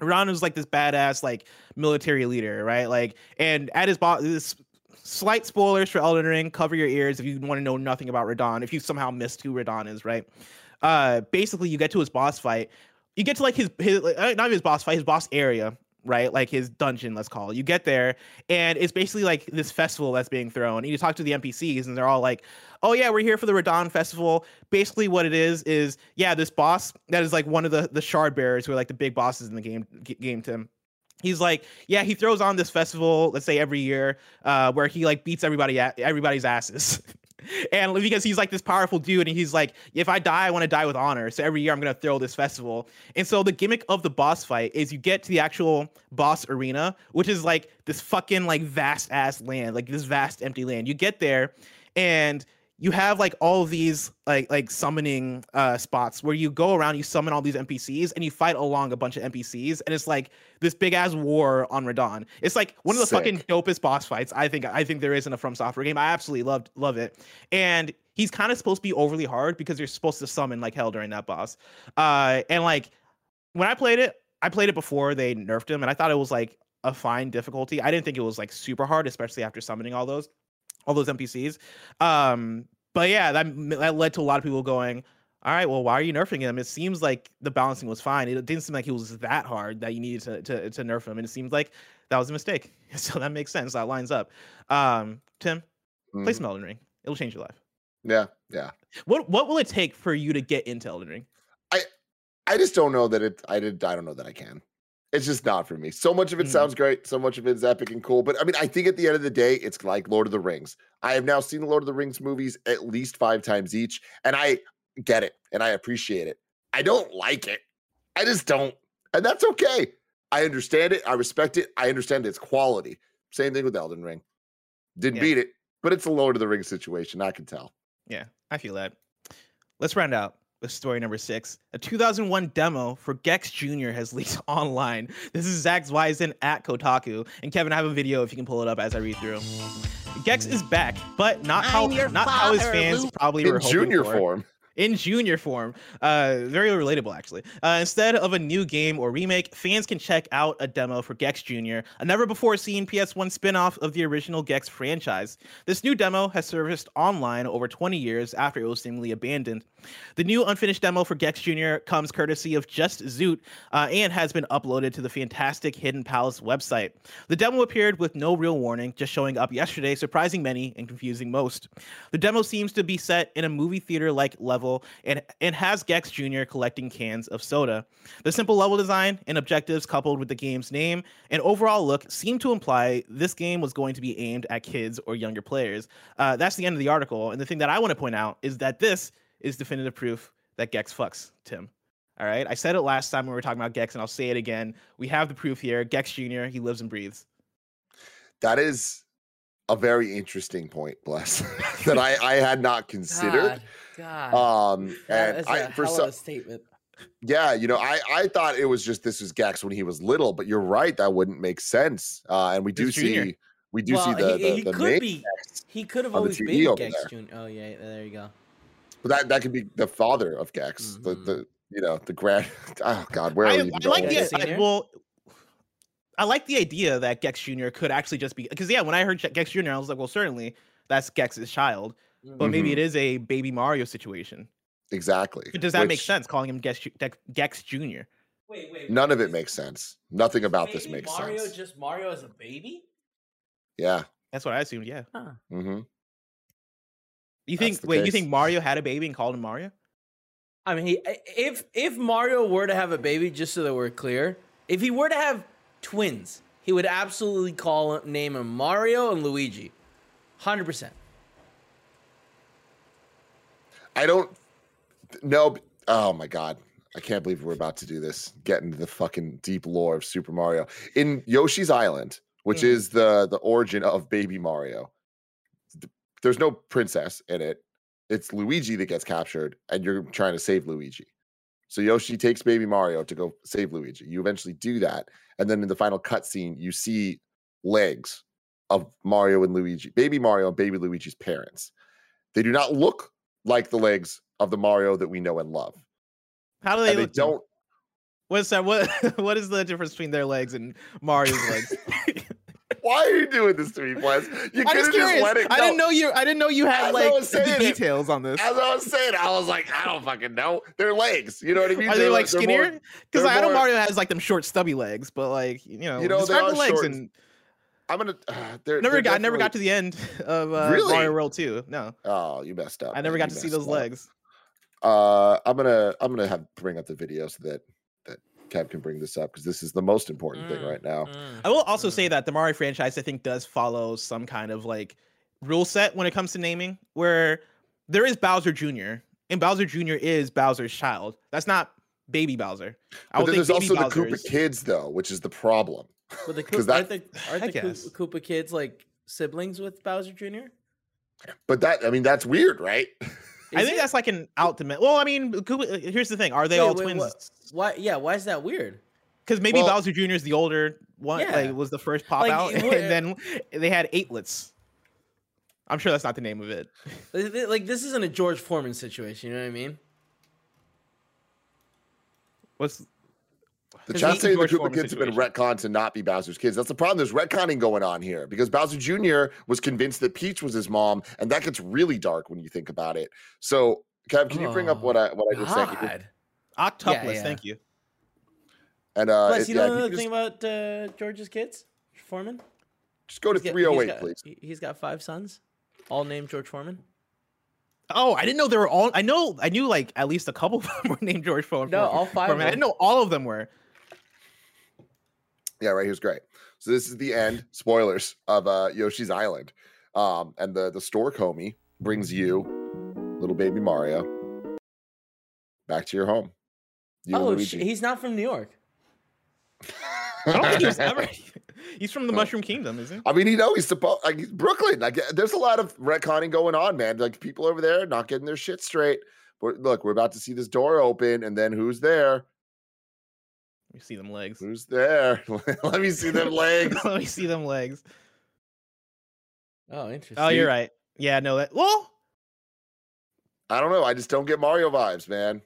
Radahn is like this badass like military leader, right? Like, and at his boss, this slight spoilers for Elden Ring. Cover your ears if you want to know nothing about Radahn. If you somehow missed who Radahn is, right? Uh basically you get to his boss fight. You get to like his his uh, not his boss fight his boss area right? Like his dungeon let's call it. You get there and it's basically like this festival that's being thrown. And you talk to the npcs and they're all like oh yeah we're here for the Radahn festival. Basically what it is is yeah this boss that is like one of the the shard bearers who are like the big bosses in the game game tim he's like yeah he throws on this festival let's say every year uh where he like beats everybody at everybody's asses and because he's like this powerful dude and he's like if i die i want to die with honor so every year i'm to throw this festival. And so the gimmick of the boss fight is you get to the actual boss arena which is like this fucking like vast ass land like this vast empty land. You get there and you have like all of these like like summoning uh spots where you go around you summon all these npcs and you fight along a bunch of npcs and it's like this big ass war on Radahn. It's like one of the Sick. fucking dopest boss fights i think i think there is in a from software game. I absolutely loved love it. And he's kind of supposed to be overly hard because you're supposed to summon like hell during that boss. Uh and like when i played it i played it before they nerfed him and i thought it was like a fine difficulty. I didn't think it was like super hard especially after summoning all those all those NPCs. Um, but yeah, that, that led to a lot of people going, all right, well, why are you nerfing him? It seems like the balancing was fine. It didn't seem like he was that hard that you needed to to, to nerf him, and it seems like that was a mistake. So that makes sense. That lines up. Um, Tim, mm-hmm. play some Elden Ring. It'll change your life. Yeah, yeah. What what will it take for you to get into Elden Ring? I I just don't know that it. I did. I don't know that I can It's just not for me. So much of it Mm. sounds great. So much of it is epic and cool. But I mean, I think at the end of the day, it's like Lord of the Rings. I have now seen the Lord of the Rings movies at least five times each, and I get it and I appreciate it. I don't like it. I just don't. And that's okay. I understand it. I respect it. I understand its quality. Same thing with Elden Ring. Didn't Yeah. beat it, but it's a Lord of the Rings situation. I can tell. Yeah, I feel that. Let's round out with story number six. A 2001 demo for Gex Jr. has leaked online. This is Zack Zweizen at Kotaku. And Kevin, I have a video if you can pull it up as I read through. Gex is back, but not how I'm your not how his fans Luke. probably were hoping junior for. form. In junior form. Uh, very relatable, actually. Uh, instead of a new game or remake, fans can check out a demo for Gex Jr., a never before seen PS1 spin off of the original Gex franchise. This new demo has surfaced online over 20 years after it was seemingly abandoned. The new unfinished demo for Gex Jr. comes courtesy of Just Zoot uh, and has been uploaded to the fantastic Hidden Palace website. The demo appeared with no real warning, just showing up yesterday, surprising many and confusing most. The demo seems to be set in a movie theater like level and, and has Gex Jr. collecting cans of soda. The simple level design and objectives, coupled with the game's name and overall look, seem to imply this game was going to be aimed at kids or younger players. Uh, that's the end of the article. And the thing that I want to point out is that this is definitive proof that Gex fucks, Tim. All right. I said it last time when we were talking about Gex, and I'll say it again. We have the proof here. Gex Jr., he lives and breathes. That is a very interesting point, bless, that I, I had not considered. God, God. Um, and is I, a for some, a statement. yeah, you know, I, I thought it was just this was Gex when he was little, but you're right, that wouldn't make sense. Uh, and we do He's junior. see, we do well, see the, he, the, he the could main be. Gex, He could have always been over Gex. Jr. Oh yeah, there you go. but that that could be the father of Gex, the Mhm. the you know the grand. Oh God, where I, are we? I like the I, well. I like the idea that Gex Jr. could actually just be because yeah, when I heard Gex Jr., I was like, well, certainly that's Gex's child, but maybe Mhm. it is a baby Mario situation. exactly. But does that make sense calling him Gex, Gex, Gex Jr.? Wait, wait. wait. None of it makes sense. Nothing about this makes Mario sense. Mario just Mario as a baby? Yeah. That's what I assumed. Yeah. Huh. hmm You think? the Wait, you think Mario had a baby and called him Mario? I mean, he, if if Mario were to have a baby, just so that we're clear, if he were to have twins, he would absolutely call name him Mario and Luigi, hundred percent. I don't know. Oh my god. I can't believe we're about to do this. Get into the fucking deep lore of Super Mario. In Yoshi's Island, which Mm. is the the origin of Baby Mario. There's no princess in it. It's Luigi that gets captured, and you're trying to save Luigi. So Yoshi takes Baby Mario to go save Luigi. You eventually do that, and then in the final cutscene, you see legs of Mario and Luigi, Baby Mario and Baby Luigi's parents. They do not look like the legs of the Mario that we know and love. How do they And they look? Don't What's that? What What is the difference between their legs and Mario's legs? Why are you doing this to me, Wes? You could have just let it go. I didn't know you. I didn't know you had As like saying details on this. As I was saying, I was like, I don't fucking know. They're legs. You know what I mean? Are they They're like skinnier? Because they're I know Mario has like them short, stubby legs, but like you know, You know, describe the legs short and I'm gonna. Uh, they're, never they're got. I never got to the end of uh, Really? Mario World Two. No, Oh, you messed up. I never man. got You to see those up. legs. Uh, I'm gonna I'm gonna have bring up the video so that that Kev can bring this up because this is the most important thing Mm, right now. mm. I will also Mm. say that the Mario franchise, I think, does follow some kind of like rule set when it comes to naming, where there is Bowser Jr. and Bowser Jr. is Bowser's child. That's not Baby Bowser. I But then think there's Baby also the Bowser Koopa is- kids though, which is the problem. But the 'Cause Koopa, aren't that- the, aren't I the. Koopa, Koopa kids like siblings with Bowser Jr.? But that I mean that's weird, right? I think it? that's like an ultimate. Well, I mean, Koopa, uh, here's the thing: Are they Wait, all wait, twins? what- Why? Yeah. Why is that weird? Because maybe Well- Bowser Jr. is the older one, Yeah. like was the first pop Like, out, and then they had eightlets. I'm sure that's not the name of it. Like, Like this isn't a George Foreman situation. You know what I mean? What's The 'Cause chat saying the George Koopa Foreman kids have been retconned to not be Bowser's kids. That's the problem. There's retconning going on here because Bowser Jr. was convinced that Peach was his mom, and that gets really dark when you think about it. So, Kev, can you bring up Oh, what I what I just sent you? God. octuplets? yeah. Thank you. And uh, Plus, it- you yeah, know if you the just, thing about uh, George's kids, Foreman. just go to He's 308, he's got- please. he- He's got five sons, all named George Foreman. Oh, I didn't know they were all. I know. I knew like at least a couple of them were named George Foreman. No, all five Foreman. of I didn't know all of them were. Yeah, right here's great. So this is the end. Spoilers of uh, Yoshi's Island, um, and the the stork homie brings you, little baby Mario, back to your home. You oh, sh- he's not from New York. I don't think he was ever. He's from the Mushroom Kingdom, isn't he? I mean, you know, he's supposed like he's Brooklyn. Like, there's a lot of retconning going on, man. Like people over there not getting their shit straight. But look, we're about to see this door open, and then who's there? Let me see them legs. Who's there? Let me see them legs. Let me see them legs. Oh, interesting. Oh, you're right. Yeah, no, that well, I don't know. I just don't get Mario vibes, man.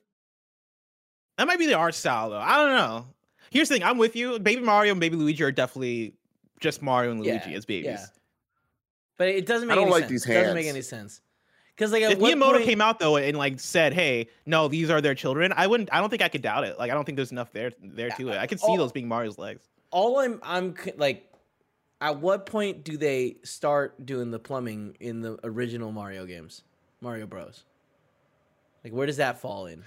that might be the art style though. I don't know. Here's the thing. I'm with you. Baby Mario and Baby Luigi are definitely just Mario and Luigi Yeah, as babies. yeah. But it doesn't make I don't any like sense. these Doesn't make any sense. Because like If Miyamoto point, came out though and like said, "Hey, no, these are their children," I wouldn't. I don't think I could doubt it. Like, I don't think there's enough there there to it. I could see Oh. those being Mario's legs. all I'm I'm like, at what point do they start doing the plumbing in the original Mario games, Mario Bros? Like, where does that fall in?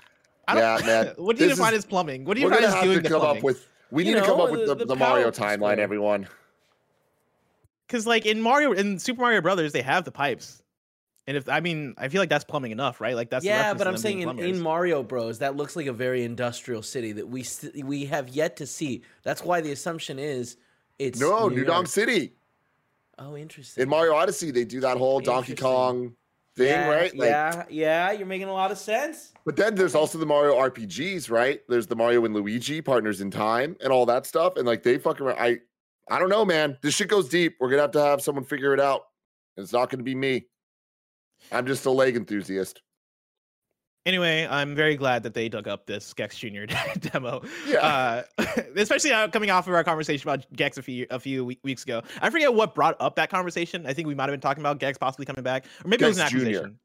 I don't, Yeah, man. what do you This define is- as plumbing? What do you We're define gonna as have doing to the come plumbing? up with. We You need to come up with the- the, the the Mario timeline, everyone. Because like in Mario in Super Mario Brothers, they have the pipes, and if I mean, I feel like that's plumbing enough, right? Like that's the yeah, reference but I'm saying in, in. Mario Bros, that looks like a very industrial city that we st- we have yet to see. That's why the assumption is it's No, New, York. Donk City. Oh, interesting. In Mario Odyssey, they do that whole Donkey Kong thing, yeah, right? Like, yeah, yeah. You're making a lot of sense. But then there's also the Mario RPGs, right? There's the Mario and Luigi Partners in Time and all that stuff. And like they fuck around. I I don't know, man. This shit goes deep. We're gonna have to have someone figure it out. It's not gonna be me. I'm just a leg enthusiast. Anyway, I'm very glad that they dug up this Gex Junior demo. Yeah. Uh, especially uh, coming off of our conversation about Gex a few a few weeks ago. I forget what brought up that conversation. I think we might have been talking about Gex possibly coming back, or maybe it was an Gex Jr.. accusation.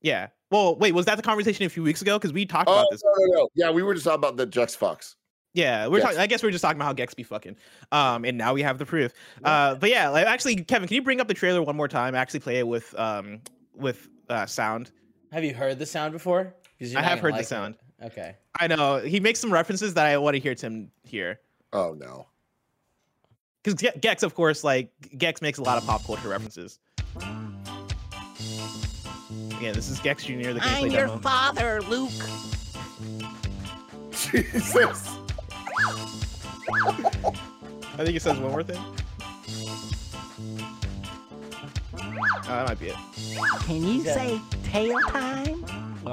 Yeah. Well, wait, was that the conversation a few weeks ago? Because we talked Oh about this. no, no, no. Yeah, we were just talking about the Gex Fox. Yeah, we're Gex. talking. I guess we're just talking about how Gex be fucking. Um, and now we have the proof. Uh, but yeah, like actually, Kevin, can you bring up the trailer one more time? Actually, play it with um with uh sound. Have you heard the sound before? I have gonna heard the like it. sound. Okay. I know he makes some references that I want to hear Tim hear. Oh no. Because Gex, of course, like Gex makes a lot of pop culture references. Yeah, this is Gex Jr. The gameplay demo. father, Luke. Jesus. I think it says one more thing. Oh, that might be it. Can you Yeah. say tail time? All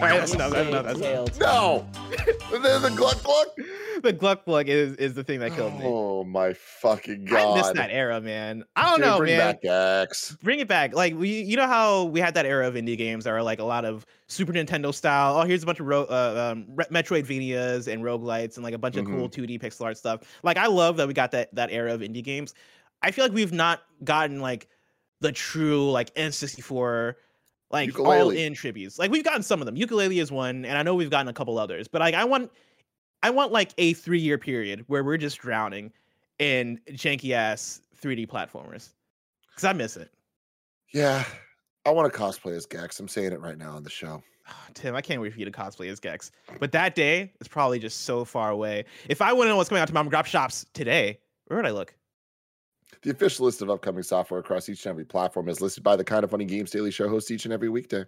right, that's enough. That's enough. That's enough. No. the, the gluck gluck. The Gluck Plug is, is the thing that killed me. Oh my fucking god. I miss that era, man. I don't Dude, know, bring man. back X. Bring it back. Like we, you know how we had that era of indie games that are like a lot of Super Nintendo style. Oh, here's a bunch of ro- uh, um, Re- Metroidvanias and roguelites and like a bunch of cool 2D pixel art stuff. Like I love that we got that that era of indie games. I feel like we've not gotten like the true like N64 like all in tributes. Like we've gotten some of them. Yooka-Laylee is one, and I know we've gotten a couple others. But like I want, I want like a three year period where we're just drowning in janky ass 3D platformers because I miss it. Yeah. I want to cosplay as Gex. I'm saying it right now on the show. Ah, Tim, I can't wait for you to cosplay as Gex. But that day is probably just so far away. If I want to know what's coming out to mom grab shops today, where would I look? The official list of upcoming software across each and every platform is listed by the Kinda Funny Games Daily Show host each and every weekday.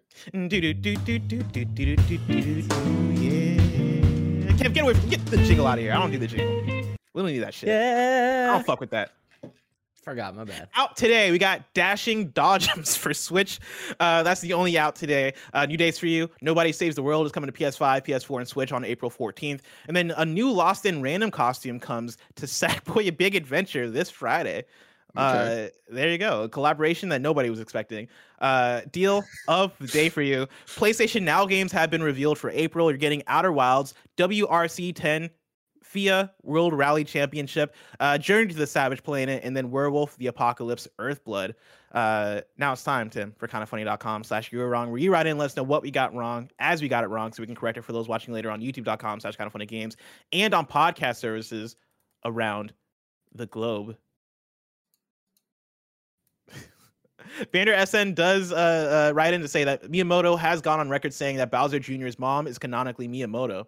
Kev, get away from get the jingle out of here. I don't do the jingle. We don't need that shit. Yeah. I'll fuck with that. Forgot my bad. out today. We got Dashing Dodgems for Switch. Uh, that's the only out today. Uh, new days for you. Nobody Saves the World is coming to PS5, PS4, and Switch on April 14th. And then a new Lost in Random costume comes to Sackboy: A Big Adventure this Friday. Uh, there you go. A collaboration that nobody was expecting. Uh, deal of the day for you. PlayStation Now games have been revealed for April. You're getting Outer Wilds, WRC 10, FIA World Rally Championship, uh, Journey to the Savage Planet, and then Werewolf the Apocalypse Earthblood. Uh, now it's time, Tim, for kindafunny.com slash you were wrong, where you write in and let us know what we got wrong as we got it wrong so we can correct it for those watching later on youtube.com slash kindafunnygames and on podcast services around the globe. Vander SN does uh, uh, write in to say that Miyamoto has gone on record saying that Bowser Jr.'s mom is canonically Miyamoto.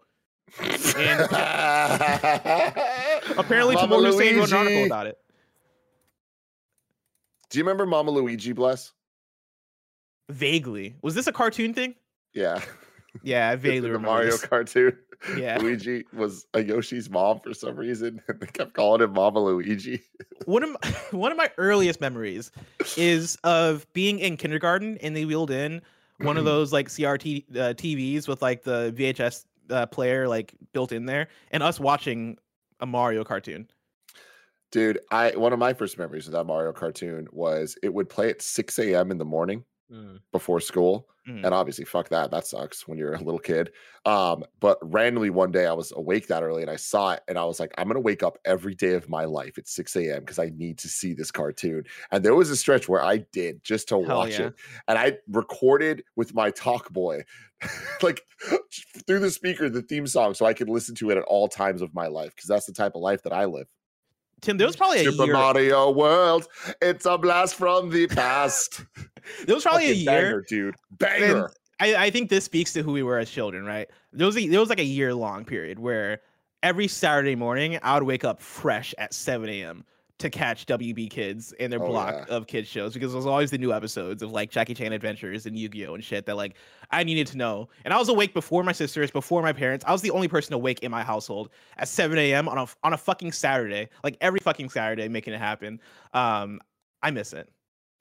And apparently, Mama Tamoor Hussain wrote an article about it. Do you remember Mama Luigi? Bless. Vaguely, was this a cartoon thing? Yeah, Yeah, I vaguely the remember. Mario this. cartoon. Yeah. Luigi was a Yoshi's mom for some reason. and They kept calling him Mama Luigi. one of my, one of my earliest memories is of being in kindergarten and they wheeled in one of those like CRT uh, TVs with like the VHS uh, player like built in there and us watching a Mario cartoon. Dude, I one of my first memories of that Mario cartoon was it would play at 6 a.m. in the morning Mm. before school. Mhm. And obviously, fuck that. That sucks when you're a little kid. Um, but randomly one day I was awake that early and I saw it and I was like, I'm gonna wake up every day of my life at 6 a.m. because I need to see this cartoon. And there was a stretch where I did just to Hell watch yeah. it. And I recorded with my talk boy, like through the speaker, the theme song, so I could listen to it at all times of my life, because that's the type of life that I live. Tim, there was probably a Super year. Mario World, it's a blast from the past. There was probably a year. banger, dude. Banger. I, I think this speaks to who we were as children, right? There was a, there was like a year long period where every Saturday morning I would wake up fresh at 7 a.m. to catch WB Kids and their Oh, block yeah. of kids shows because there was always the new episodes of like Jackie Chan Adventures and Yu-Gi-Oh and shit that like I needed to know. And I was awake before my sisters, before my parents. I was the only person awake in my household at 7 a.m. on a on a fucking Saturday, like every fucking Saturday, making it happen. Um, I miss it.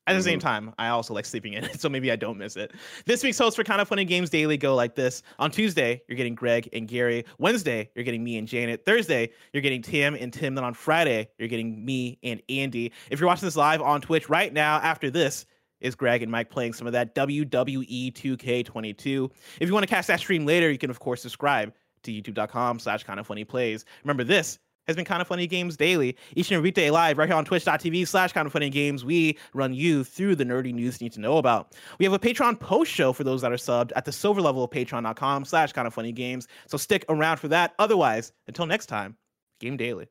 At the same mm-hmm. time, I also like sleeping in so maybe I don't miss it. This week's hosts for Kinda Funny Games Daily go like this. On Tuesday, you're getting Greg and Gary. Wednesday, you're getting me and Janet. Thursday, you're getting Tim and Tim. Then on Friday, you're getting me and Andy. If you're watching this live on Twitch right now, after this is Greg and Mike playing some of that WWE 2K22. If you want to catch that stream later, you can of course subscribe to youtube.com slash kinda funny plays. Remember this has been kinda funny games daily. Each and every weekday live right here on twitch.tv slash kinda funny games. We run you through the nerdy news you need to know about. We have a patreon post show for those that are subbed at the silver level of patreon.com slash kinda funny games. So stick around for that. Otherwise until next time game daily